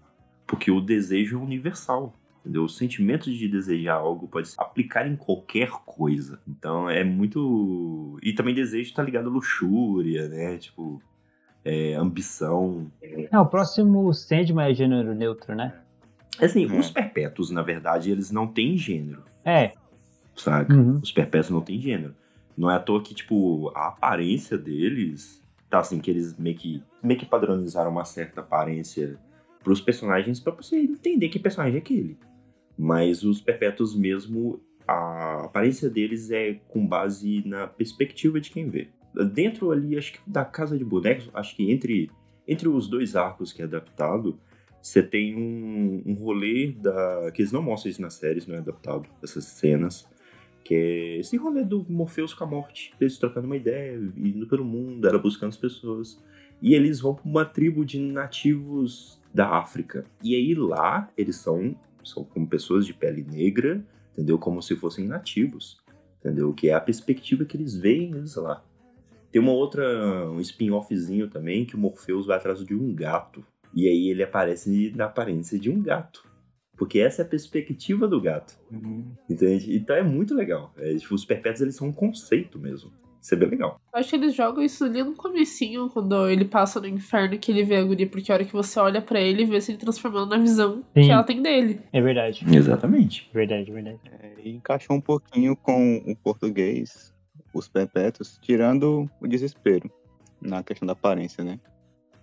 Porque o desejo é universal. Entendeu? O sentimento de desejar algo pode se aplicar em qualquer coisa. Então é muito. E também desejo tá ligado à luxúria, né? Tipo, é, ambição. É, o próximo Sandman é gênero neutro, né? Assim, É. os perpétuos, na verdade, eles não têm gênero, É. saca? Uhum. Os perpétuos não têm gênero. Não é à toa que, tipo, a aparência deles tá assim, que eles meio que, meio que padronizaram uma certa aparência pros personagens pra você entender que personagem é aquele. Mas os perpétuos mesmo, a aparência deles é com base na perspectiva de quem vê. Dentro ali, acho que da Casa de Bonecos, acho que entre, entre os dois arcos que é adaptado, você tem um, um rolê da. que eles não mostram isso nas séries, não é adaptado, essas cenas. Que é esse rolê do Morpheus com a morte. Eles trocando uma ideia, indo pelo mundo, ela buscando as pessoas. E eles vão pra uma tribo de nativos da África. E aí lá, eles são, são como pessoas de pele negra, entendeu? Como se fossem nativos. Entendeu? Que é a perspectiva que eles veem eles lá. Tem uma outra, um spin-offzinho também, que o Morpheus vai atrás de um gato. E aí ele aparece na aparência de um gato. Porque essa é a perspectiva do gato. Entende? Então é muito legal. É, tipo, os perpétuos eles são um conceito mesmo. Isso é bem legal. Eu acho que eles jogam isso ali no comecinho, quando ele passa no inferno que ele vê a guria, porque a hora que você olha pra ele, vê se ele transformando na visão Sim. que ela tem dele. É verdade. Exatamente. Verdade, verdade. É, e encaixou um pouquinho com o português, os perpétuos, tirando o desespero na questão da aparência, né?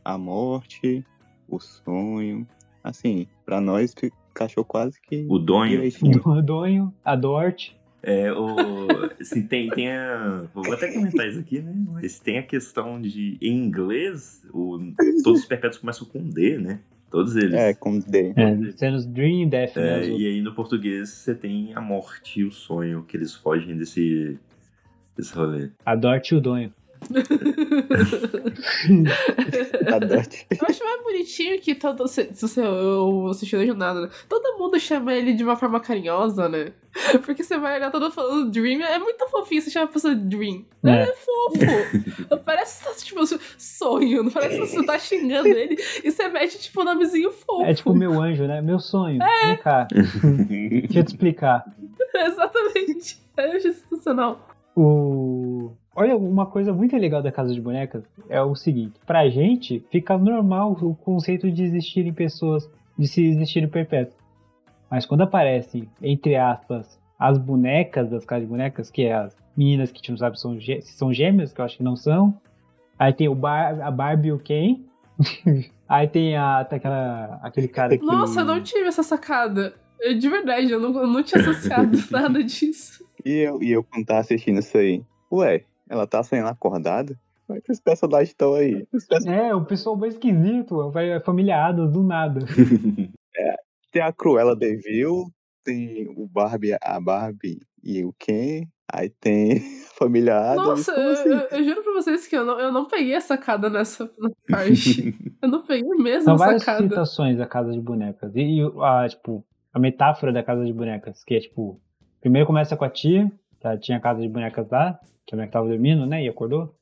A morte, o sonho. Assim, pra nós encaixou quase que O Donho. O Donho, a Dort. É, o. Assim, tem, tem a. Vou até comentar isso aqui, né? Mas tem a questão de. Em inglês, o, todos os perpétuos começam com D, né? Todos eles. É, como D. É, Dream Death, né? É, e aí no português você tem a morte e o sonho, que eles fogem desse. Desse rolê. A Dort e o Donho. A Dot. Eu acho mais bonitinho que todo. Se, se você eu assistindo a jornada, né? Todo mundo chama ele de uma forma carinhosa, né? Porque você vai olhar todo falando Dream, é muito fofinho você chama a pessoa de Dream. É, É. fofo. parece que tá, tipo, sonho, não parece que você tá xingando ele e você mete, tipo, um nomezinho fofo. É tipo meu anjo, né? Meu sonho. Vem cá. Deixa eu te explicar. Exatamente. Eu acho sensacional. O... Olha, uma coisa muito legal da Casa de Bonecas é o seguinte: pra gente fica normal o conceito de existirem pessoas, de se existirem perpétuos. Mas quando aparecem, entre aspas, as bonecas das Casas de Bonecas, que é as meninas que a gente não sabe se são, gê- se são gêmeas, que eu acho que não são. Aí tem o Bar a Barbie e o Ken. Aí tem, a, tem aquela, aquele cara que. Nossa, eu não tive essa sacada. Eu, de verdade, eu não, eu não tinha associado nada disso. E eu, e eu quando tava assistindo isso aí, ué, ela tá saindo acordada? Como é que esses personagens estão aí? Os person- É, o pessoal bem esquisito, vai Adams do nada. Tem a Cruella Devil, tem o Barbie, a Barbie e o Ken, aí tem a família Adams. Nossa, assim? eu- eu juro pra vocês que eu não, eu não peguei a sacada nessa nessa parte. eu não peguei mesmo São a várias sacada. citações da Casa de Bonecas. E, e a, tipo, a metáfora da Casa de Bonecas, que é tipo, primeiro começa com a tia, que tinha a Casa de Bonecas lá, que a boneca tava dormindo, né, e acordou.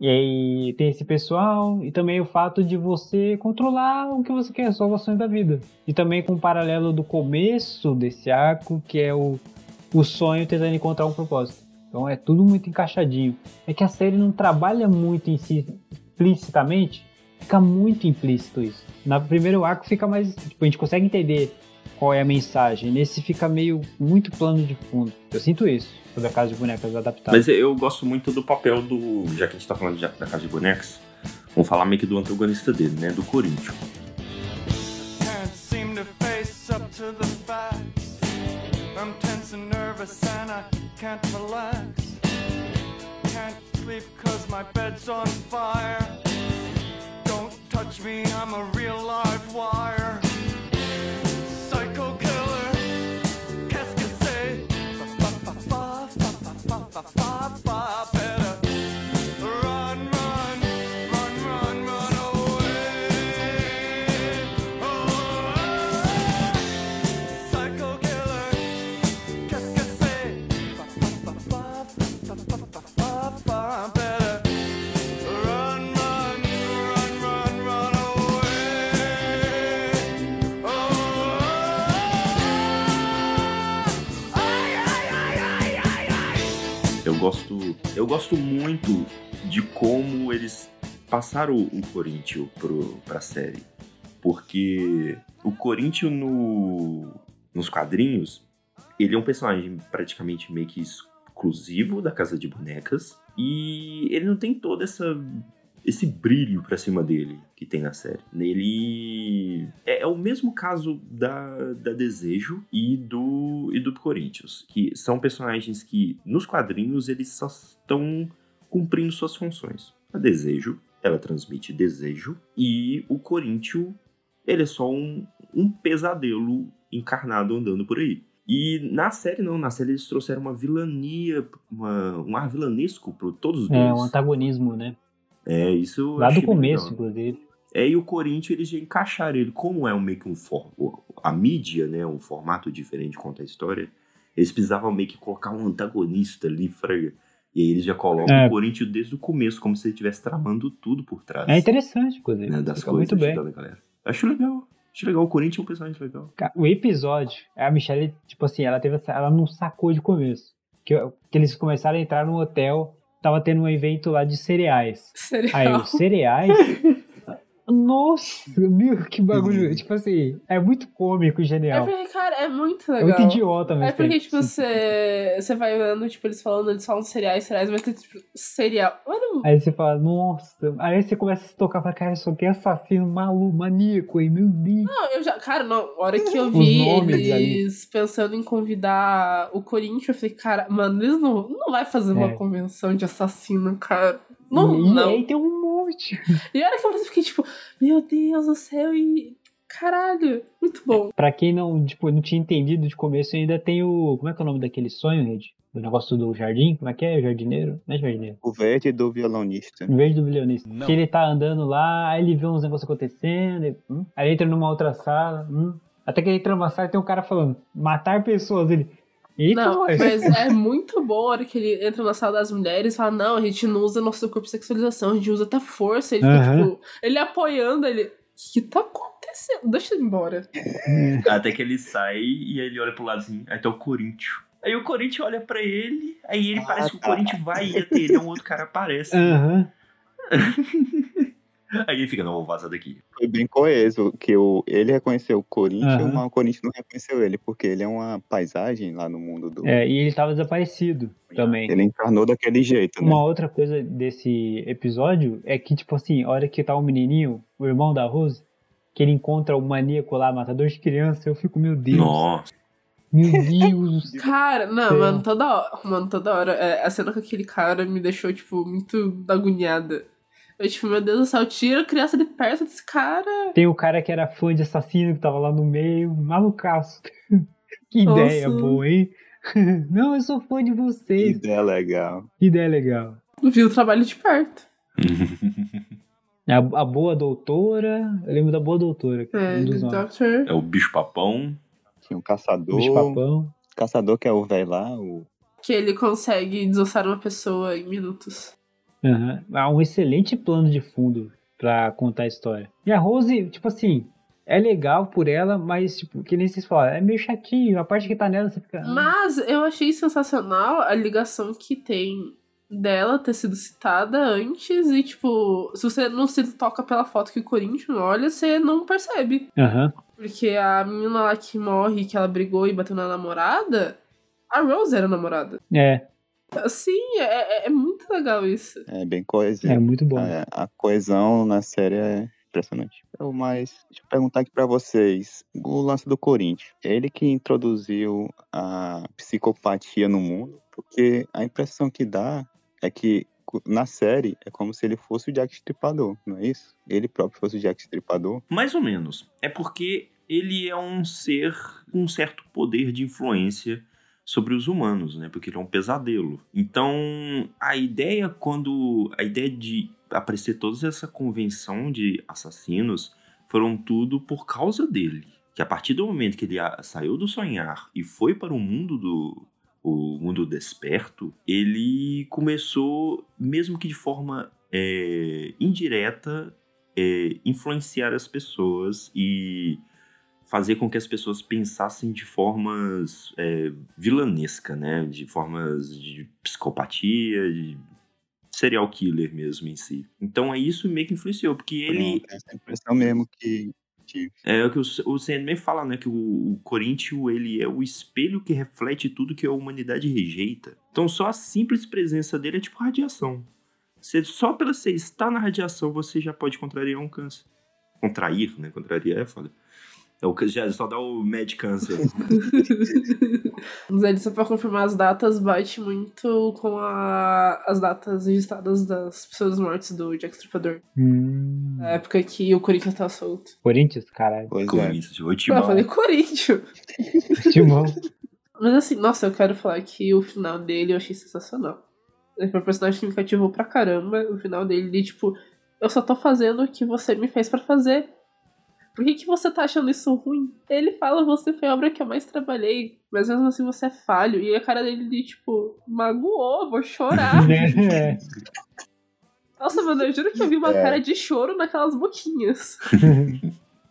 E aí tem esse pessoal, e também o fato de você controlar o que você quer, as salvações da vida. E também com o paralelo do começo desse arco, que é o, o sonho tentando encontrar um propósito. Então é tudo muito encaixadinho. É que a série não trabalha muito em si explicitamente, fica muito implícito isso. Na primeiro arco fica mais. Tipo, a gente consegue entender qual é a mensagem. Nesse fica meio muito plano de fundo. Eu sinto isso sobre a Casa de Bonecas adaptada. Mas eu gosto muito do papel do. Já que a gente tá falando de- da Casa de Bonecas, vamos falar meio que do antagonista dele, né? Do Corinthians. Can't seem to face up to the facts. I'm tense and nervous and I can't relax. Can't sleep cause my bed's on fire. Don't touch me, I'm a real live wire. Eu gosto muito de como eles passaram o Corinthians pro, pra série. Porque o Corinthians no, nos quadrinhos, ele é um personagem praticamente meio que exclusivo da Casa de Bonecas. E ele não tem toda essa esse brilho pra cima dele que tem na série. Ele é, é, o mesmo caso da, da Desejo e do e do Corinthians, que são personagens que nos quadrinhos eles só estão cumprindo suas funções. A Desejo, ela transmite desejo e o Corinthians, ele é só um, um pesadelo encarnado andando por aí. E na série não, na série eles trouxeram uma vilania, uma, um ar vilanesco para todos os dois. É, um antagonismo, né? É, isso. Lá do começo, inclusive. É, e o Corinthians eles já encaixaram ele, como é um, meio que um for, a mídia, né, um formato diferente de contar a história, eles precisavam meio que colocar um antagonista ali, fraga. E aí eles já colocam é. o Corinthians desde o começo, como se ele estivesse tramando tudo por trás. É interessante, inclusive. Né, das coisas muito bem. galera. Acho legal. Acho legal. O Corinthians é um personagem legal. O episódio, a Michelle, tipo assim, ela teve essa, ela não sacou de começo. Que, que eles começaram a entrar no hotel tava tendo um evento lá de cereais. Cereal. Aí, os cereais. Nossa, meu, que bagulho. tipo assim, é muito cômico e genial. É porque, cara, é muito legal. É muito idiota mesmo. É porque, tipo, você, você vai vendo, tipo, eles falando, eles falam cereais, cereais, mas tem, tipo, cereal. Mano. Aí você fala, nossa. Aí você começa a se tocar pra cara, isso aqui é assassino, maluco, maníaco, hein, meu Deus. Não, eu já, cara, não, a hora que eu vi eles ali. pensando em convidar o Corinthians, eu falei, cara, mano, eles não, não vai fazer é. uma convenção de assassino, cara. Não, e, não. E aí tem um E a hora que eu fiquei tipo, meu Deus do céu, e. Caralho, muito bom. Pra quem não, tipo, não tinha entendido de começo, ainda tem o. Como é que é o nome daquele sonho, Rede? Do negócio do jardim? Como é que é? O jardineiro? Não é jardineiro? O verde do violonista. O verde do violonista. Não. Que ele tá andando lá, aí ele vê uns negócios acontecendo, e, hum, aí entra numa outra sala, hum, até que ele entra numa sala e tem um cara falando, matar pessoas. Ele, Eita, não, mas é muito bom a hora que ele entra na sala das mulheres e fala: Não, a gente não usa nosso corpo de sexualização, a gente usa até força. Ele fica, tipo, ele apoiando, ele. O que tá acontecendo? Deixa ele embora. Até que ele sai e ele olha pro lado assim, aí tá o Corinthians. Aí o Corinthians olha pra ele, aí ele ah, parece que o Corinthians vai e até ele, um outro cara aparece. Uhum. Aí ele fica, não, vou vazar daqui. Foi bem coeso, que o, ele reconheceu o Corinthians, uhum. mas o Corinthians não reconheceu ele, porque ele é uma paisagem lá no mundo do. É, e ele estava desaparecido também. Ele encarnou daquele jeito, né? Uma outra coisa desse episódio é que, tipo assim, a hora que tá o um menininho, o irmão da Rose, que ele encontra o maníaco lá, matador de criança, eu fico, meu Deus. Nossa. Meu Deus. cara, não, mano, toda hora, mano, toda hora, é, a cena com aquele cara me deixou, tipo, muito agoniada. Eu, tipo, meu Deus do céu, tira a criança de perto desse cara. Tem o cara que era fã de assassino que tava lá no meio, malucaço. que Nossa. ideia boa, hein? Não, eu sou fã de vocês. Que ideia legal. Que ideia legal. Vi o trabalho de perto. a, a, boa doutora. Eu lembro da boa doutora. É, um dos Doctor. É o bicho papão. Tinha um caçador. Bicho papão. Caçador que é o velho lá, o. Que ele consegue desossar uma pessoa em minutos. Uhum. Há um excelente plano de fundo para contar a história. E a Rose, tipo assim, é legal por ela, mas, tipo, que nem vocês falaram, é meio chatinho. A parte que tá nela, você fica. Ah. Mas eu achei sensacional a ligação que tem dela ter sido citada antes e, tipo, se você não se toca pela foto que o Corinthians olha, você não percebe. Uhum. Porque a menina lá que morre, que ela brigou e bateu na namorada, a Rose era a namorada. É. Sim, é, é, é muito legal isso. É bem coesivo. É muito bom. É, a coesão na série é impressionante. Então, mas, deixa eu perguntar aqui para vocês. O lance do Corinthians, ele que introduziu a psicopatia no mundo? Porque a impressão que dá é que na série é como se ele fosse o Jack Stripador, não é isso? Ele próprio fosse o Jack Stripador? Mais ou menos. É porque ele é um ser com um certo poder de influência sobre os humanos, né? Porque ele é um pesadelo. Então, a ideia quando a ideia de aparecer toda essa convenção de assassinos foram tudo por causa dele. Que a partir do momento que ele saiu do sonhar e foi para o mundo do o mundo desperto, ele começou, mesmo que de forma é, indireta, é, influenciar as pessoas e fazer com que as pessoas pensassem de formas é, vilanesca, né? De formas de psicopatia, de serial killer mesmo em si. Então é isso meio que influenciou, porque ele. Pronto, essa impressão mesmo que tive. É o que o, o Sandman fala, né? Que o, o Corinthians, ele é o espelho que reflete tudo que a humanidade rejeita. Então só a simples presença dele é tipo radiação. Você, só pela você estar na radiação, você já pode contrariar um câncer. Contrair, né? Contrariar é foda. É o já só dá o Mad Câncer. Mas ele só pra confirmar as datas bate muito com a- as datas registradas das pessoas mortas do Jack Stripador. Hum. Na época que o Corinthians tava solto. Corinthians, caralho. Pois é. Corinthians, o Eu falei Corinthians. Timão. Mas assim, nossa, eu quero falar que o final dele eu achei sensacional. Ele foi um personagem que me cativou pra caramba. O final dele, de, tipo, eu só tô fazendo o que você me fez pra fazer. Por que, que você tá achando isso ruim? Ele fala, você foi a obra que eu mais trabalhei, mas mesmo assim você é falho. E a cara dele de, tipo, magoou, vou chorar. né? Nossa, mano, eu juro que eu vi uma É. cara de choro naquelas boquinhas.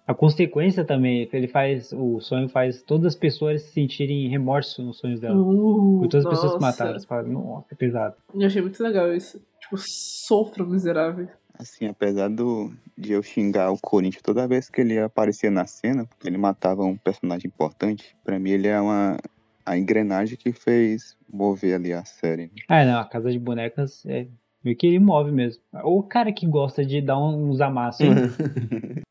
A consequência também, que ele faz, o sonho faz todas as pessoas se sentirem remorso nos sonhos dela. Uh, Por todas as pessoas que mataram. Você fala, nossa, é pesado. Eu achei muito legal isso. Tipo, sofro miserável. Assim, apesar do, de eu xingar o Corinthians toda vez que ele aparecia na cena, porque ele matava um personagem importante, pra mim ele é uma a engrenagem que fez mover ali a série. né? Ah, não, a casa de bonecas é meio que ele move mesmo. O cara que gosta de dar uns amassos?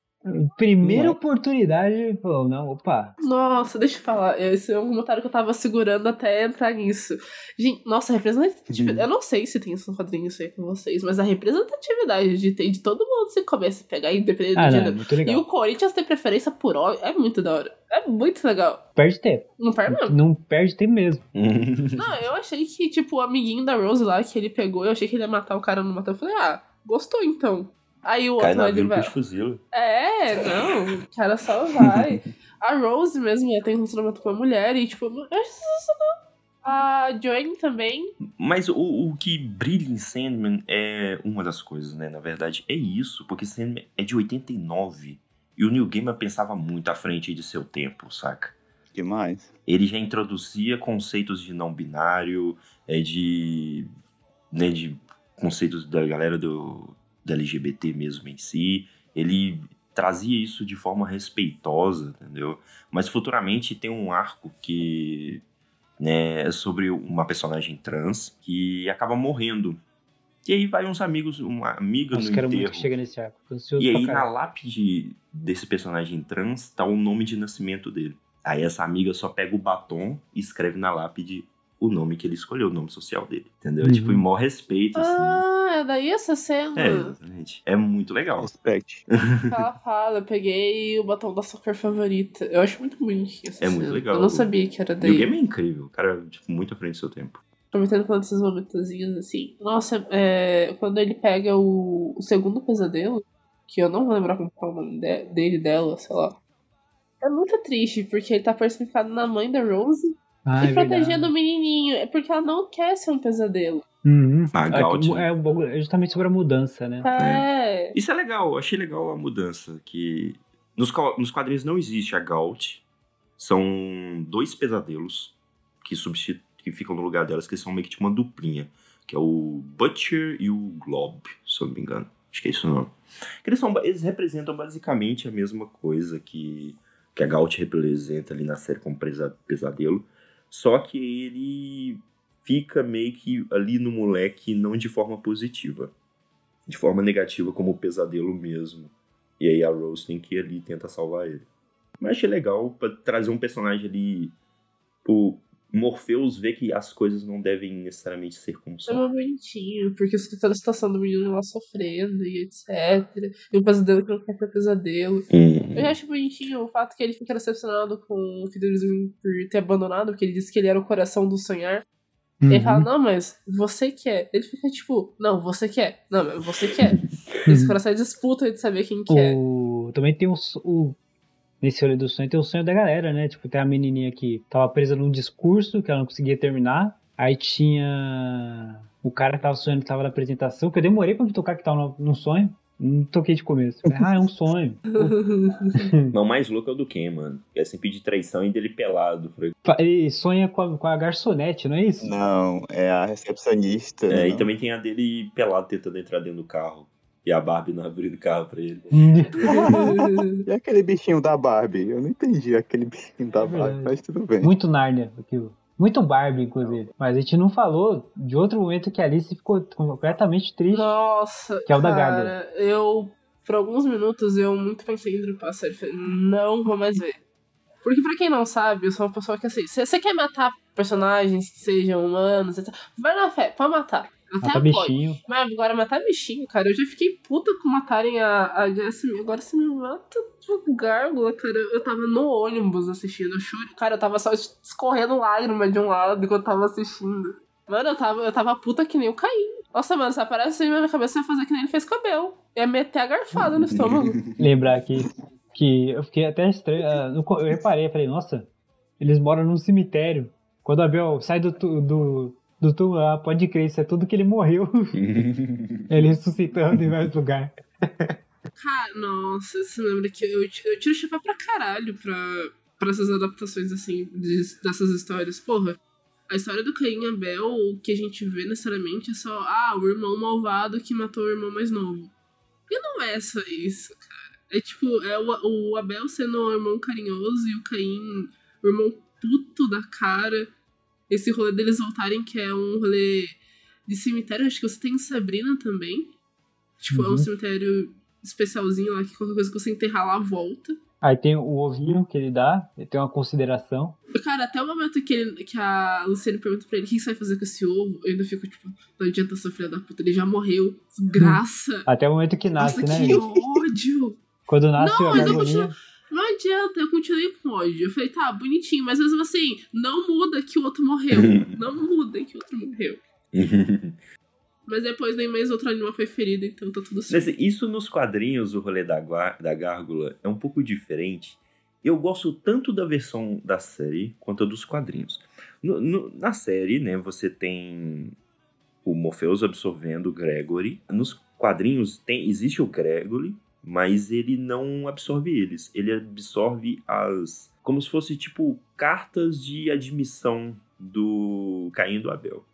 Primeira Não oportunidade, falou, não, opa. Nossa, deixa eu falar. Esse é um comentário que eu tava segurando até entrar nisso. Gente, nossa, a representatividade. Eu não sei se tem isso no quadrinho isso aí com vocês, mas a representatividade de ter de todo mundo se começa a pegar, independente Ah, do não, é muito E legal. o Corinthians ter preferência por homem é muito da hora. É muito legal. Perde tempo. Não perde mesmo. Não perde tempo mesmo. Não, eu achei que, tipo, o amiguinho da Rose lá que ele pegou, eu achei que ele ia matar o cara, não matou. Eu falei, ah, gostou então. Aí o Cai outro ele vai. fuzila. É, não, o cara só vai. A Rose mesmo, ela tem um relacionamento com a mulher e, tipo, eu acho sensacional. A Joanne também. Mas o, o que brilha em Sandman é uma das coisas, né? Na verdade, é isso, porque Sandman é de 89 e o Neil Gaiman pensava muito à frente de seu tempo, saca? Demais. Ele já introduzia conceitos de não binário, é de, né, de conceitos da galera do, da LGBT mesmo em si. Ele trazia isso de forma respeitosa, entendeu? Mas futuramente tem um arco que né, é sobre uma personagem trans que acaba morrendo. E aí vai uns amigos, uma amiga Nossa, no quero enterro. muito que chegue nesse arco. E aí, na lápide desse personagem trans, tá o nome de nascimento dele. Aí essa amiga só pega o batom e escreve na lápide o nome que ele escolheu, o nome social dele. Entendeu? Uhum. Tipo, em maior respeito, assim. Ah, é daí essa cena. É, exatamente. É muito legal. Respect. que ela fala, eu peguei o batom da sua cor favorita. Eu acho muito bonitinho essa É muito cena. legal. Eu não sabia que era E o daí. game é incrível. O cara, tipo, muito à frente do seu tempo. Aproveitando falando desses momentozinhos assim. Nossa, é, quando ele pega o, o segundo pesadelo, que eu não vou lembrar como é o nome de- dele, dela, sei lá. É muito triste, porque ele tá personificado na mãe da Rose Ah, e é protegendo o menininho. É porque ela não quer ser um pesadelo. Uhum. A É, é, é justamente sobre a mudança, né? É. Isso é legal, eu achei legal a mudança. Que nos, nos quadrinhos não existe a Gaut. São dois pesadelos que, substitu- que ficam no lugar delas, que são meio que tipo uma duplinha. Que é o Butcher e o Glob, se eu não me engano. Acho que é isso o nome. Que Eles, são, eles representam basicamente a mesma coisa que, que a Gaut representa ali na série como pesadelo. Só que ele fica meio que ali no moleque não de forma positiva de forma negativa como o pesadelo mesmo. E aí a Rose tem que ir ali tenta salvar ele. Mas achei legal pra trazer um personagem ali. O Morpheus ver que as coisas não devem necessariamente ser como É são. muito bonitinho, porque você tem toda a situação do menino lá sofrendo e etc. E um pesadelo que não quer ter pesadelo. Hum. Eu já acho bonitinho o fato que ele fica decepcionado com o Fidelis Green por ter abandonado, porque ele disse que ele era o coração do sonhar. E ele fala, Uhum. não, mas você quer. Ele fica tipo, não, você quer. Não, mas você quer. Esse coração é disputa de saber quem quer. O... Também tem o, o. Nesse olho do sonho tem o sonho da galera, né? Tipo, tem a menininha que tava presa num discurso que ela não conseguia terminar. Aí tinha o cara que tava sonhando que tava na apresentação, que eu demorei pra me tocar que tava no, no sonho. Não toquei de começo. Ah, é um sonho. Mas o mais louco é o do Ken, mano. É sempre de traição e dele pelado. Ele sonha com a, com a garçonete, não é isso? Não, é a recepcionista. É, não. e também tem a dele pelado tentando entrar dentro do carro. E a Barbie não abrindo o carro pra ele. E aquele bichinho da Barbie? Eu não entendi aquele bichinho da É Barbie, mas tudo bem. Muito Nárnia aquilo. Muito Barbie, inclusive. Mas a gente não falou de outro momento que a Alice ficou completamente triste. Nossa, Que é o da cara, eu, por alguns minutos, eu muito pensei em dropar a série. Falei, não vou mais ver. Porque pra quem não sabe, eu sou uma pessoa que assim, se você quer matar personagens que sejam humanos, etc., vai na fé, pode matar. Até Mata apoio. bichinho. Mas agora matar bichinho, cara, eu já fiquei puta com matarem a, a Jasmine. Agora você me mata de gárgula, cara. Eu tava no ônibus assistindo. Eu chorei. Cara, eu tava só escorrendo lágrima de um lado enquanto eu tava assistindo. Mano, eu tava, eu tava puta que nem o Caim. Nossa, mano, se aparece assim na minha cabeça, eu ia fazer que nem ele fez com o Abel. Ia meter a garfada no estômago. Lembrar aqui que eu fiquei até estranho. ah, Eu reparei, falei, nossa, eles moram num cemitério. Quando o Abel sai do, do, do túmulo, ah, pode crer, isso é tudo que ele morreu. ele ressuscitando em vários lugares. Cara, nossa, você lembra que eu, eu tiro chapéu pra caralho pra, pra essas adaptações, assim, de- dessas histórias. Porra, a história do Caim e Abel, o que a gente vê necessariamente é só, ah, o irmão malvado que matou o irmão mais novo. E não é só isso, cara. É tipo, é o, o Abel sendo um irmão carinhoso e o Caim, o irmão puto da cara. Esse rolê deles voltarem, que é um rolê de cemitério, acho que você tem em Sabrina também. Tipo, é Uhum. um cemitério especialzinho lá, que qualquer coisa que você enterrar lá volta. Aí tem o ovinho que ele dá, ele tem uma consideração. Cara, até o momento que, ele, que a Luciane pergunta pra ele o que você vai fazer com esse ovo, eu ainda fico tipo, não adianta filha da puta, ele já morreu. Desgraça. Até o momento que nasce, Nossa, né? que ódio. Quando nasce Não, a ainda gargolinha. Não adianta, eu continuei com ódio. Eu falei, tá, bonitinho, mas mesmo assim, não muda que o outro morreu. não muda que o outro morreu. Mas depois nem mais outro animal foi ferido, então tá tudo Mas certo. isso nos quadrinhos, o rolê da, da gárgula, é um pouco diferente. Eu gosto tanto da versão da série quanto dos quadrinhos. No- no- na série, né, você tem o Morpheus absorvendo o Gregory. Nos quadrinhos tem, existe o Gregory, mas ele não absorve eles. Ele absorve as. como se fosse tipo cartas de admissão do Caim e do Abel.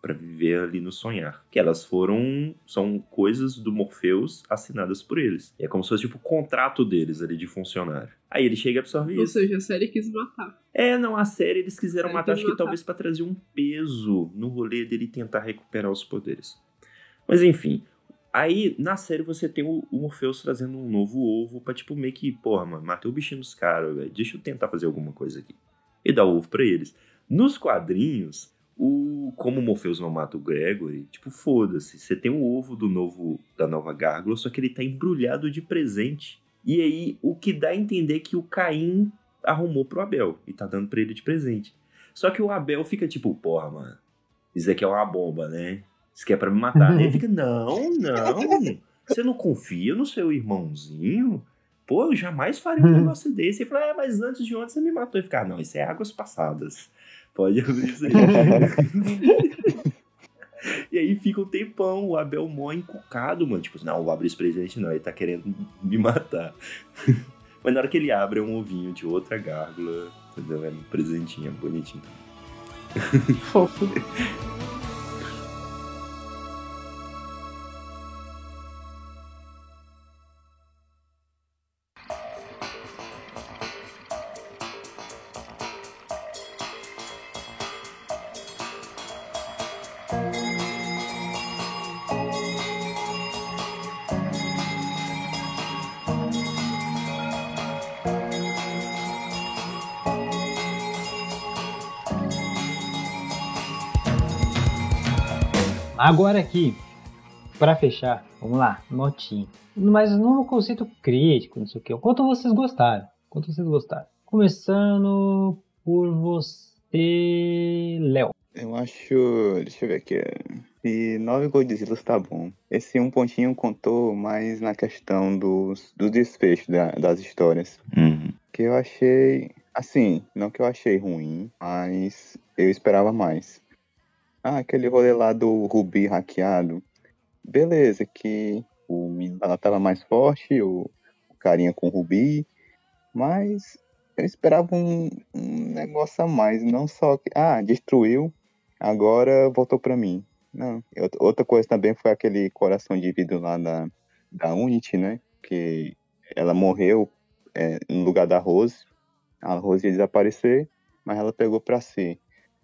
Pra viver ali no sonhar. Que elas foram. são coisas do Morpheus assinadas por eles. É como se fosse tipo o contrato deles ali de funcionário. Aí ele chega e absorve Ou isso. seja, a série quis matar. É, não, a série eles quiseram Série matar, acho que matar. talvez pra trazer um peso no rolê dele tentar recuperar os poderes. Mas enfim, aí na série você tem o, o Morpheus trazendo um novo ovo pra tipo meio que, porra, mano, matei o bichinho dos caras, velho, deixa eu tentar fazer alguma coisa aqui. E dá o ovo pra eles. Nos quadrinhos, o como o Morpheus não mata o Gregory, tipo, foda-se, você tem o ovo do novo da nova gárgula, só que ele tá embrulhado de presente. E aí, o que dá a entender é que o Caim arrumou pro Abel e tá dando pra ele de presente. Só que o Abel fica tipo, porra, mano, isso aqui é uma bomba, né? Isso aqui é pra me matar. ele fica, não, não, você não confia no seu irmãozinho? Pô, eu jamais faria um negócio desse. Ele fala, é, mas antes de ontem você me matou. Ele fica, ah, não, isso é águas passadas. Pode abrir isso aí. E aí fica um tempão, o Abel mó encucado, mano. Tipo, não, vou abrir esse presente não, ele tá querendo me matar. Mas na hora que ele abre é um ovinho de outra gárgula, entendeu? É um presentinho bonitinho. Fofo. Agora aqui, pra fechar, vamos lá, notinha. Mas no conceito crítico, não sei o que. Quanto vocês gostaram? Quanto vocês gostaram? Começando por você, Léo. Eu acho. Deixa eu ver aqui. E nove Godzillas tá bom. Esse um pontinho contou mais na questão dos, dos desfechos da- das histórias. Que eu achei. Assim, não que eu achei ruim, mas eu esperava mais. Ah, aquele rolê lá do Rubi hackeado. Beleza, que o, men- ela tava mais forte, o, o carinha com o Rubi, mas eu esperava um, um negócio a mais, não só que, ah, destruiu, agora voltou para mim. Não, outra coisa também foi aquele coração de vidro lá da, da Unity, né? Que ela morreu é, no lugar da Rose. A Rose ia desaparecer, mas ela pegou para si.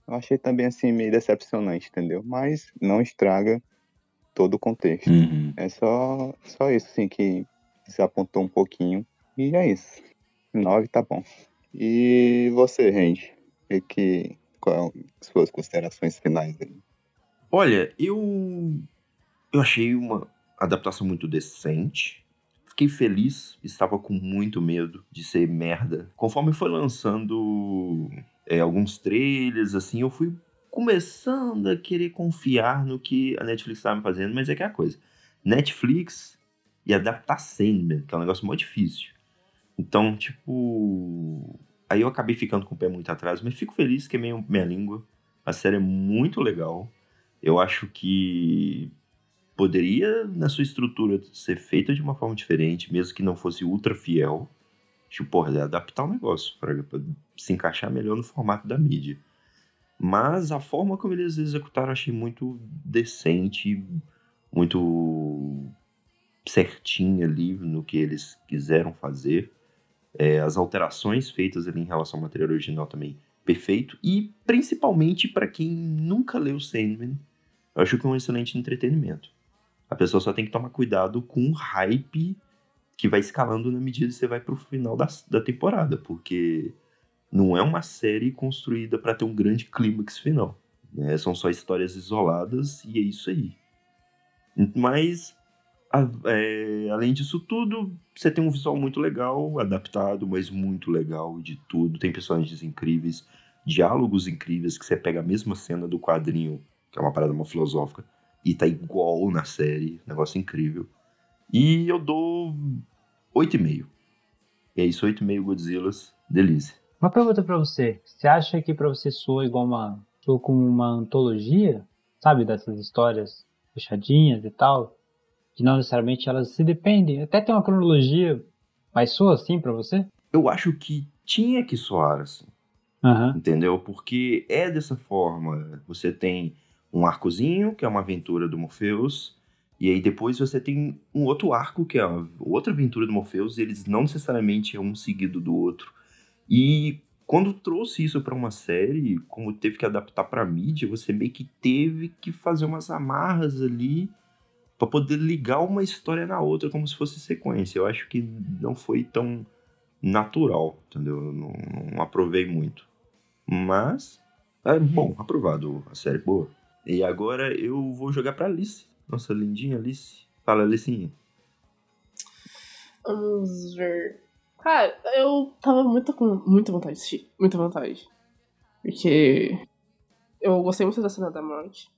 Eu achei também assim meio decepcionante, entendeu? Mas não estraga todo o contexto. Uhum. É só, só isso, assim, que desapontou um pouquinho. E é isso. Nove tá bom. E você, Randy? Que, que, qual suas considerações finais aí? Olha, eu eu achei uma adaptação muito decente. Fiquei feliz, estava com muito medo de ser merda. Conforme foi lançando é, alguns trailers, assim, eu fui começando a querer confiar no que a Netflix estava fazendo, mas é que a coisa. Netflix e adaptar Sandman, que é um negócio muito difícil. Então, tipo. Aí eu acabei ficando com o pé muito atrás, mas fico feliz que é meio minha língua. A série é muito legal. Eu acho que poderia, na sua estrutura, ser feita de uma forma diferente, mesmo que não fosse ultra fiel. Tipo, porra, adaptar o negócio para se encaixar melhor no formato da mídia. Mas a forma como eles executaram achei muito decente, muito certinha ali no que eles quiseram fazer. É, as alterações feitas ali em relação ao material original também perfeito. E principalmente para quem nunca leu Sandman, eu acho que é um excelente entretenimento. A pessoa só tem que tomar cuidado com o hype que vai escalando na medida que você vai pro final da, da temporada, porque não é uma série construída para ter um grande clímax final. Né? São só histórias isoladas e é isso aí. Mas, a, é, além disso tudo, você tem um visual muito legal, adaptado, mas muito legal de tudo. Tem personagens incríveis, diálogos incríveis, que você pega a mesma cena do quadrinho que é uma parada uma filosófica, e tá igual na série, negócio incrível. E eu dou 8,5. E é isso, 8,5 Godzillas, delícia. Uma pergunta para você. Você acha que para você soa igual uma. soa como uma antologia? Sabe, dessas histórias fechadinhas e tal? Que não necessariamente elas se dependem. Até tem uma cronologia, mas soa assim para você? Eu acho que tinha que soar assim. Uhum. Entendeu? Porque é dessa forma. Você tem um arcozinho, que é uma aventura do Morpheus, e aí depois você tem um outro arco, que é outra aventura do Morpheus, e eles não necessariamente é um seguido do outro. E quando trouxe isso para uma série, como teve que adaptar para mídia, você meio que teve que fazer umas amarras ali para poder ligar uma história na outra como se fosse sequência. Eu acho que não foi tão natural, entendeu? Eu não, não aprovei muito. Mas, é bom, aprovado a série boa. E agora eu vou jogar pra Alice. Nossa, lindinha Alice. Fala, Alicinha. Vamos ver. Cara, eu tava muito com muita vontade de assistir. Muita vontade. Porque eu gostei muito da cena da morte.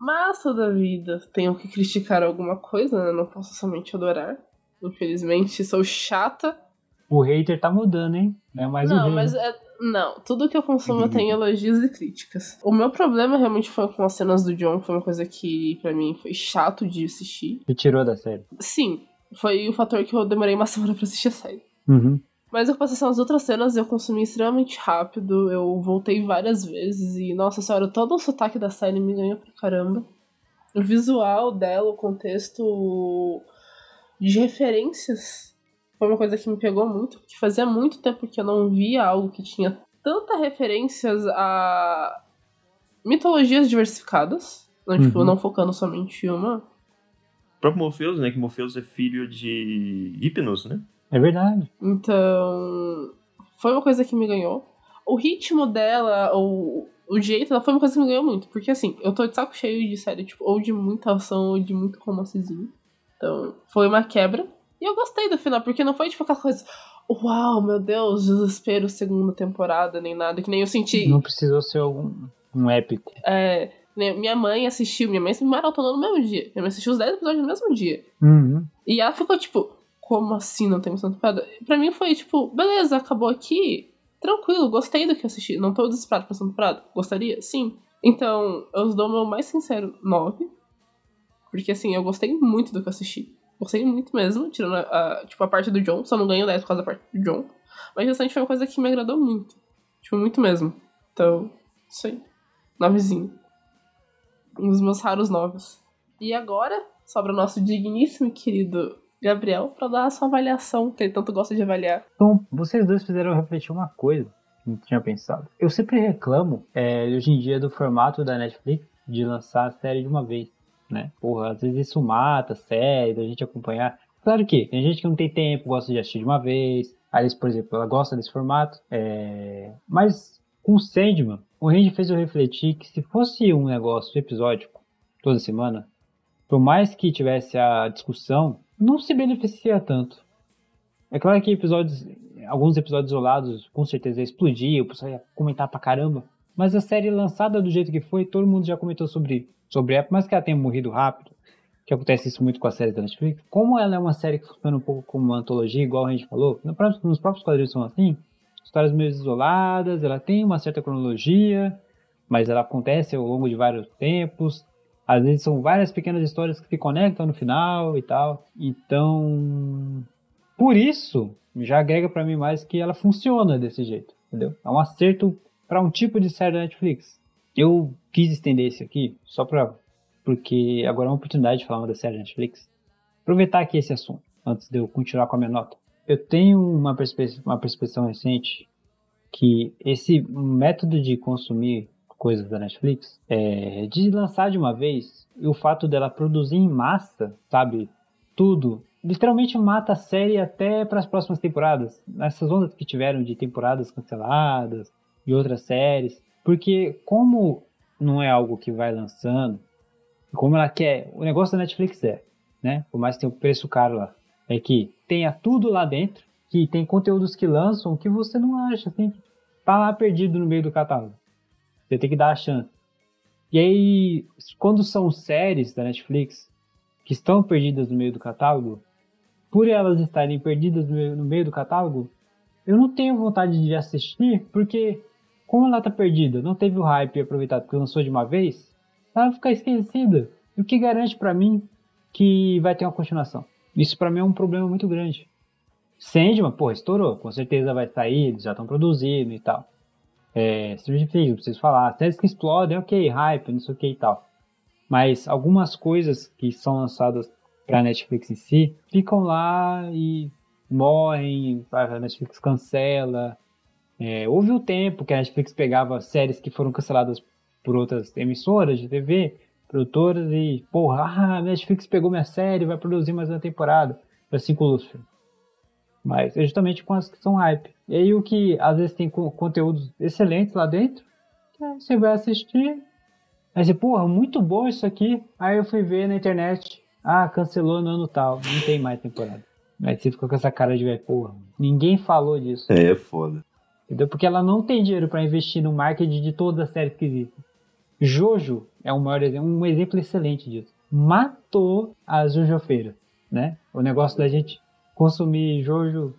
Mas toda vida tenho que criticar alguma coisa, né? Não posso somente adorar. Infelizmente, sou chata. O hater tá mudando, hein? Não é mais Não, o mas é, não, tudo que eu consumo tem elogios e críticas. O meu problema realmente foi com as cenas do John, que foi uma coisa que para mim foi chato de assistir. E tirou da série. Sim, foi o fator que eu demorei uma semana pra assistir a série. Uhum. Mas em compensação, as outras cenas eu consumi extremamente rápido, eu voltei várias vezes e, nossa senhora, todo o sotaque da série me ganhou pra caramba. O visual dela, o contexto de referências foi uma coisa que me pegou muito, porque fazia muito tempo que eu não via algo que tinha tanta referências a mitologias diversificadas, não, tipo, Uhum. não focando somente em uma. O próprio Morpheus, né? Que Morpheus é filho de Hipnos, né? É verdade. Então, foi uma coisa que me ganhou. O ritmo dela, o, o jeito dela foi uma coisa que me ganhou muito. Porque assim, eu tô de saco cheio de série, tipo, ou de muita ação, ou de muito romancezinho. Então, foi uma quebra. E eu gostei do final, porque não foi tipo aquela coisa. Uau, meu Deus, desespero, segunda temporada, nem nada, que nem eu senti. Não precisou ser algum um épico. É, né, minha mãe assistiu, minha mãe se maratonou no mesmo dia. Minha mãe assistiu os 10 episódios no mesmo dia. Uhum. E ela ficou tipo, como assim não tem missão temporada? Pra mim foi tipo, beleza, acabou aqui. Tranquilo, gostei do que eu assisti. Não tô desesperado pra missão temporada. Gostaria? Sim. Então, eu dou o meu mais sincero 9. Porque assim, eu gostei muito do que eu assisti. Gostei muito mesmo, tirando a, a, tipo, a parte do John. Só não ganho 10 por causa da parte do John. Mas restante foi uma coisa que me agradou muito. Tipo, muito mesmo. Então, isso aí. Novezinho. Um dos meus raros novos. E agora, sobra o nosso digníssimo querido Gabriel para dar a sua avaliação, que ele tanto gosta de avaliar. Então, vocês dois fizeram refletir uma coisa que não tinha pensado. Eu sempre reclamo, é, hoje em dia, do formato da Netflix de lançar a série de uma vez, né? Porra, às vezes isso mata a série, da gente acompanhar. Claro que tem gente que não tem tempo, gosta de assistir de uma vez. Alice, por exemplo, ela gosta desse formato. É... Mas com Sandman, o Randy fez eu refletir que se fosse um negócio episódico toda semana, por mais que tivesse a discussão, não se beneficia tanto. É claro que episódios, alguns episódios isolados com certeza ia explodir, o pessoal ia comentar pra caramba. Mas a série lançada do jeito que foi, todo mundo já comentou sobre, sobre ela, mas que ela tenha morrido rápido, que acontece isso muito com as séries da Netflix. Como ela é uma série que funciona um pouco como uma antologia, igual a gente falou, nos próprios quadrinhos são assim, histórias meio isoladas, ela tem uma certa cronologia, mas ela acontece ao longo de vários tempos. Às vezes são várias pequenas histórias que se conectam no final e tal. Então, por isso, já agrega para mim mais que ela funciona desse jeito, entendeu? É um acerto para um tipo de série da Netflix. Eu quis estender esse aqui só para porque agora é uma oportunidade de falar uma da série da Netflix. Aproveitar aqui esse assunto antes de eu continuar com a minha nota. Eu tenho uma, perspe uma percepção recente que esse método de consumir coisas da Netflix, é, de lançar de uma vez, e o fato dela produzir em massa, sabe, tudo, literalmente mata a série até para as próximas temporadas. Nessas ondas que tiveram de temporadas canceladas e outras séries, porque como não é algo que vai lançando, como ela quer, o negócio da Netflix é, né, por mais que tenha o preço caro lá, é que tenha tudo lá dentro, que tem conteúdos que lançam que você não acha, assim, tá lá perdido no meio do catálogo. Você tem que dar a chance. E aí, quando são séries da Netflix que estão perdidas no meio do catálogo, por elas estarem perdidas no meio do catálogo, eu não tenho vontade de assistir, porque como ela tá perdida, não teve o hype aproveitado porque lançou de uma vez, ela vai ficar esquecida. E o que garante para mim que vai ter uma continuação? Isso para mim é um problema muito grande. Sandman, pô, estourou, com certeza vai sair, já estão produzindo e tal. É, Stranger Things, não preciso falar. Séries que explodem, ok, hype, não sei o que e tal. Mas algumas coisas que são lançadas pra Netflix em si ficam lá e morrem, a Netflix cancela. É, houve o um tempo que a Netflix pegava séries que foram canceladas por outras emissoras de TV, produtoras, e, porra, ah, a Netflix pegou minha série, vai produzir mais uma temporada. Assim com Lucifer. Mas é justamente com as que são hype. E aí o que às vezes tem conteúdos excelentes lá dentro, você vai assistir, aí você, porra, muito bom isso aqui. Aí eu fui ver na internet, ah, cancelou no ano tal, não tem mais temporada. Aí você ficou com essa cara de, porra, ninguém falou disso. É, é foda. Entendeu? Porque ela não tem dinheiro para investir no marketing de todas as séries que existem. Jojo é um, maior exemplo, um exemplo excelente disso. Matou as Jojofeiras, né? O negócio da gente consumir Jojo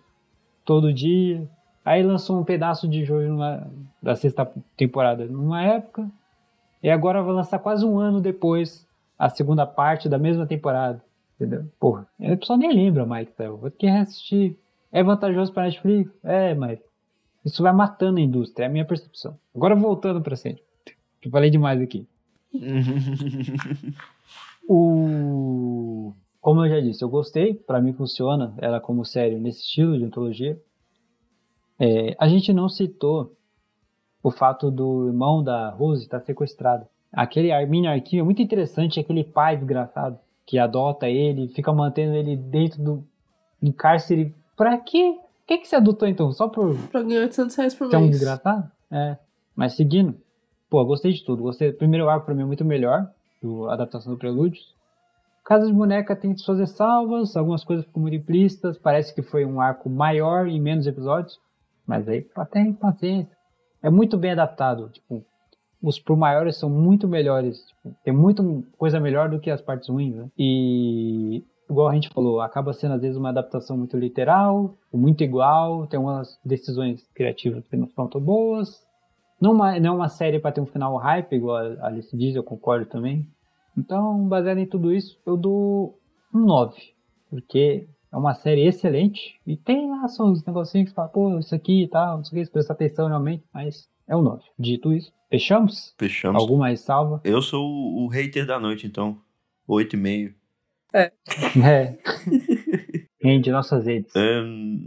todo dia. Aí lançou um pedaço de Jojo numa, da sexta temporada numa época. E agora vai lançar quase um ano depois a segunda parte da mesma temporada. Entendeu? Porra, o pessoal nem lembra mais, então. Vou ter que reassistir. É vantajoso para Netflix? É, mas isso vai matando a indústria, é a minha percepção. Agora voltando para sempre. Que falei demais aqui. o como eu já disse, eu gostei, para mim funciona ela como série nesse estilo de antologia. É, a gente não citou o fato do irmão da Rose estar tá sequestrado. Aquele mini arquivo é muito interessante, aquele pai desgraçado que adota ele, fica mantendo ele dentro do, do cárcere. Pra quê? O que, que você adotou então? Só por. Pra ganhar 800 reais por mês. É um desgraçado? É. Mas seguindo. Pô, gostei de tudo. Gostei. Primeiro arco pra mim é muito melhor. Do adaptação do Prelúdios. Casa de Boneca tem suas ressalvas, algumas coisas ficam muito implícitas, parece que foi um arco maior e menos episódios, mas aí até paciência. É muito bem adaptado, tipo, os pro maiores são muito melhores, tipo, tem muita coisa melhor do que as partes ruins, né? E igual a gente falou, acaba sendo às vezes uma adaptação muito literal, muito igual, tem umas decisões criativas que não são tão boas. Não, uma, não é uma série para ter um final hype, igual a Alice diz, eu concordo também. Então, baseado em tudo isso, eu dou um 9. porque é uma série excelente e tem lá só os negocinhos que você fala, pô, isso aqui e tal, não sei o que, presta atenção realmente, mas é o 9. Dito isso, fechamos? Fechamos. Algum mais salva? Eu sou o, o hater da noite, então. 8,5. É. Rende nossas redes. É,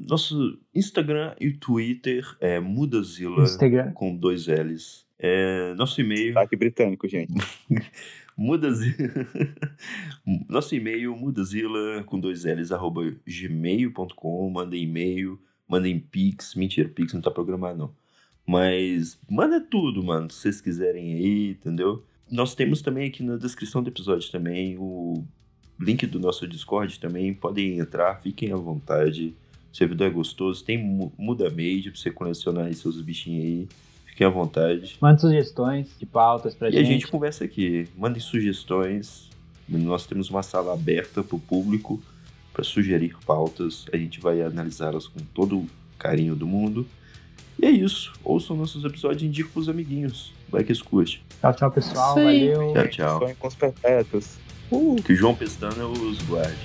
nosso Instagram e Twitter é Mudazila Instagram. com dois L's. É, nosso e-mail Sotaque britânico, gente. Mudazila. Nosso e-mail, mudazila com dois L's, arroba gmail.com. Mandem e-mail, mandem pix. Mentira, pix não tá programado, não. Mas manda tudo, mano, se vocês quiserem aí, entendeu? Nós temos também aqui na descrição do episódio também o link do nosso Discord também. Podem entrar, fiquem à vontade. O servidor é gostoso, tem mu- muda made pra você colecionar aí seus bichinhos aí. Fiquem à vontade. Mande sugestões de pautas pra E gente. a gente conversa aqui. Mandem sugestões. Nós temos uma sala aberta para o público para sugerir pautas. A gente vai analisá-las com todo o carinho do mundo. E é isso. Ouçam nossos episódios e indiquem pros amiguinhos. Vai que escute. Tchau, tchau, pessoal. Aí. Valeu. Tchau, tchau. Sonho com os perpétuos. Que o João Pestana os guarde.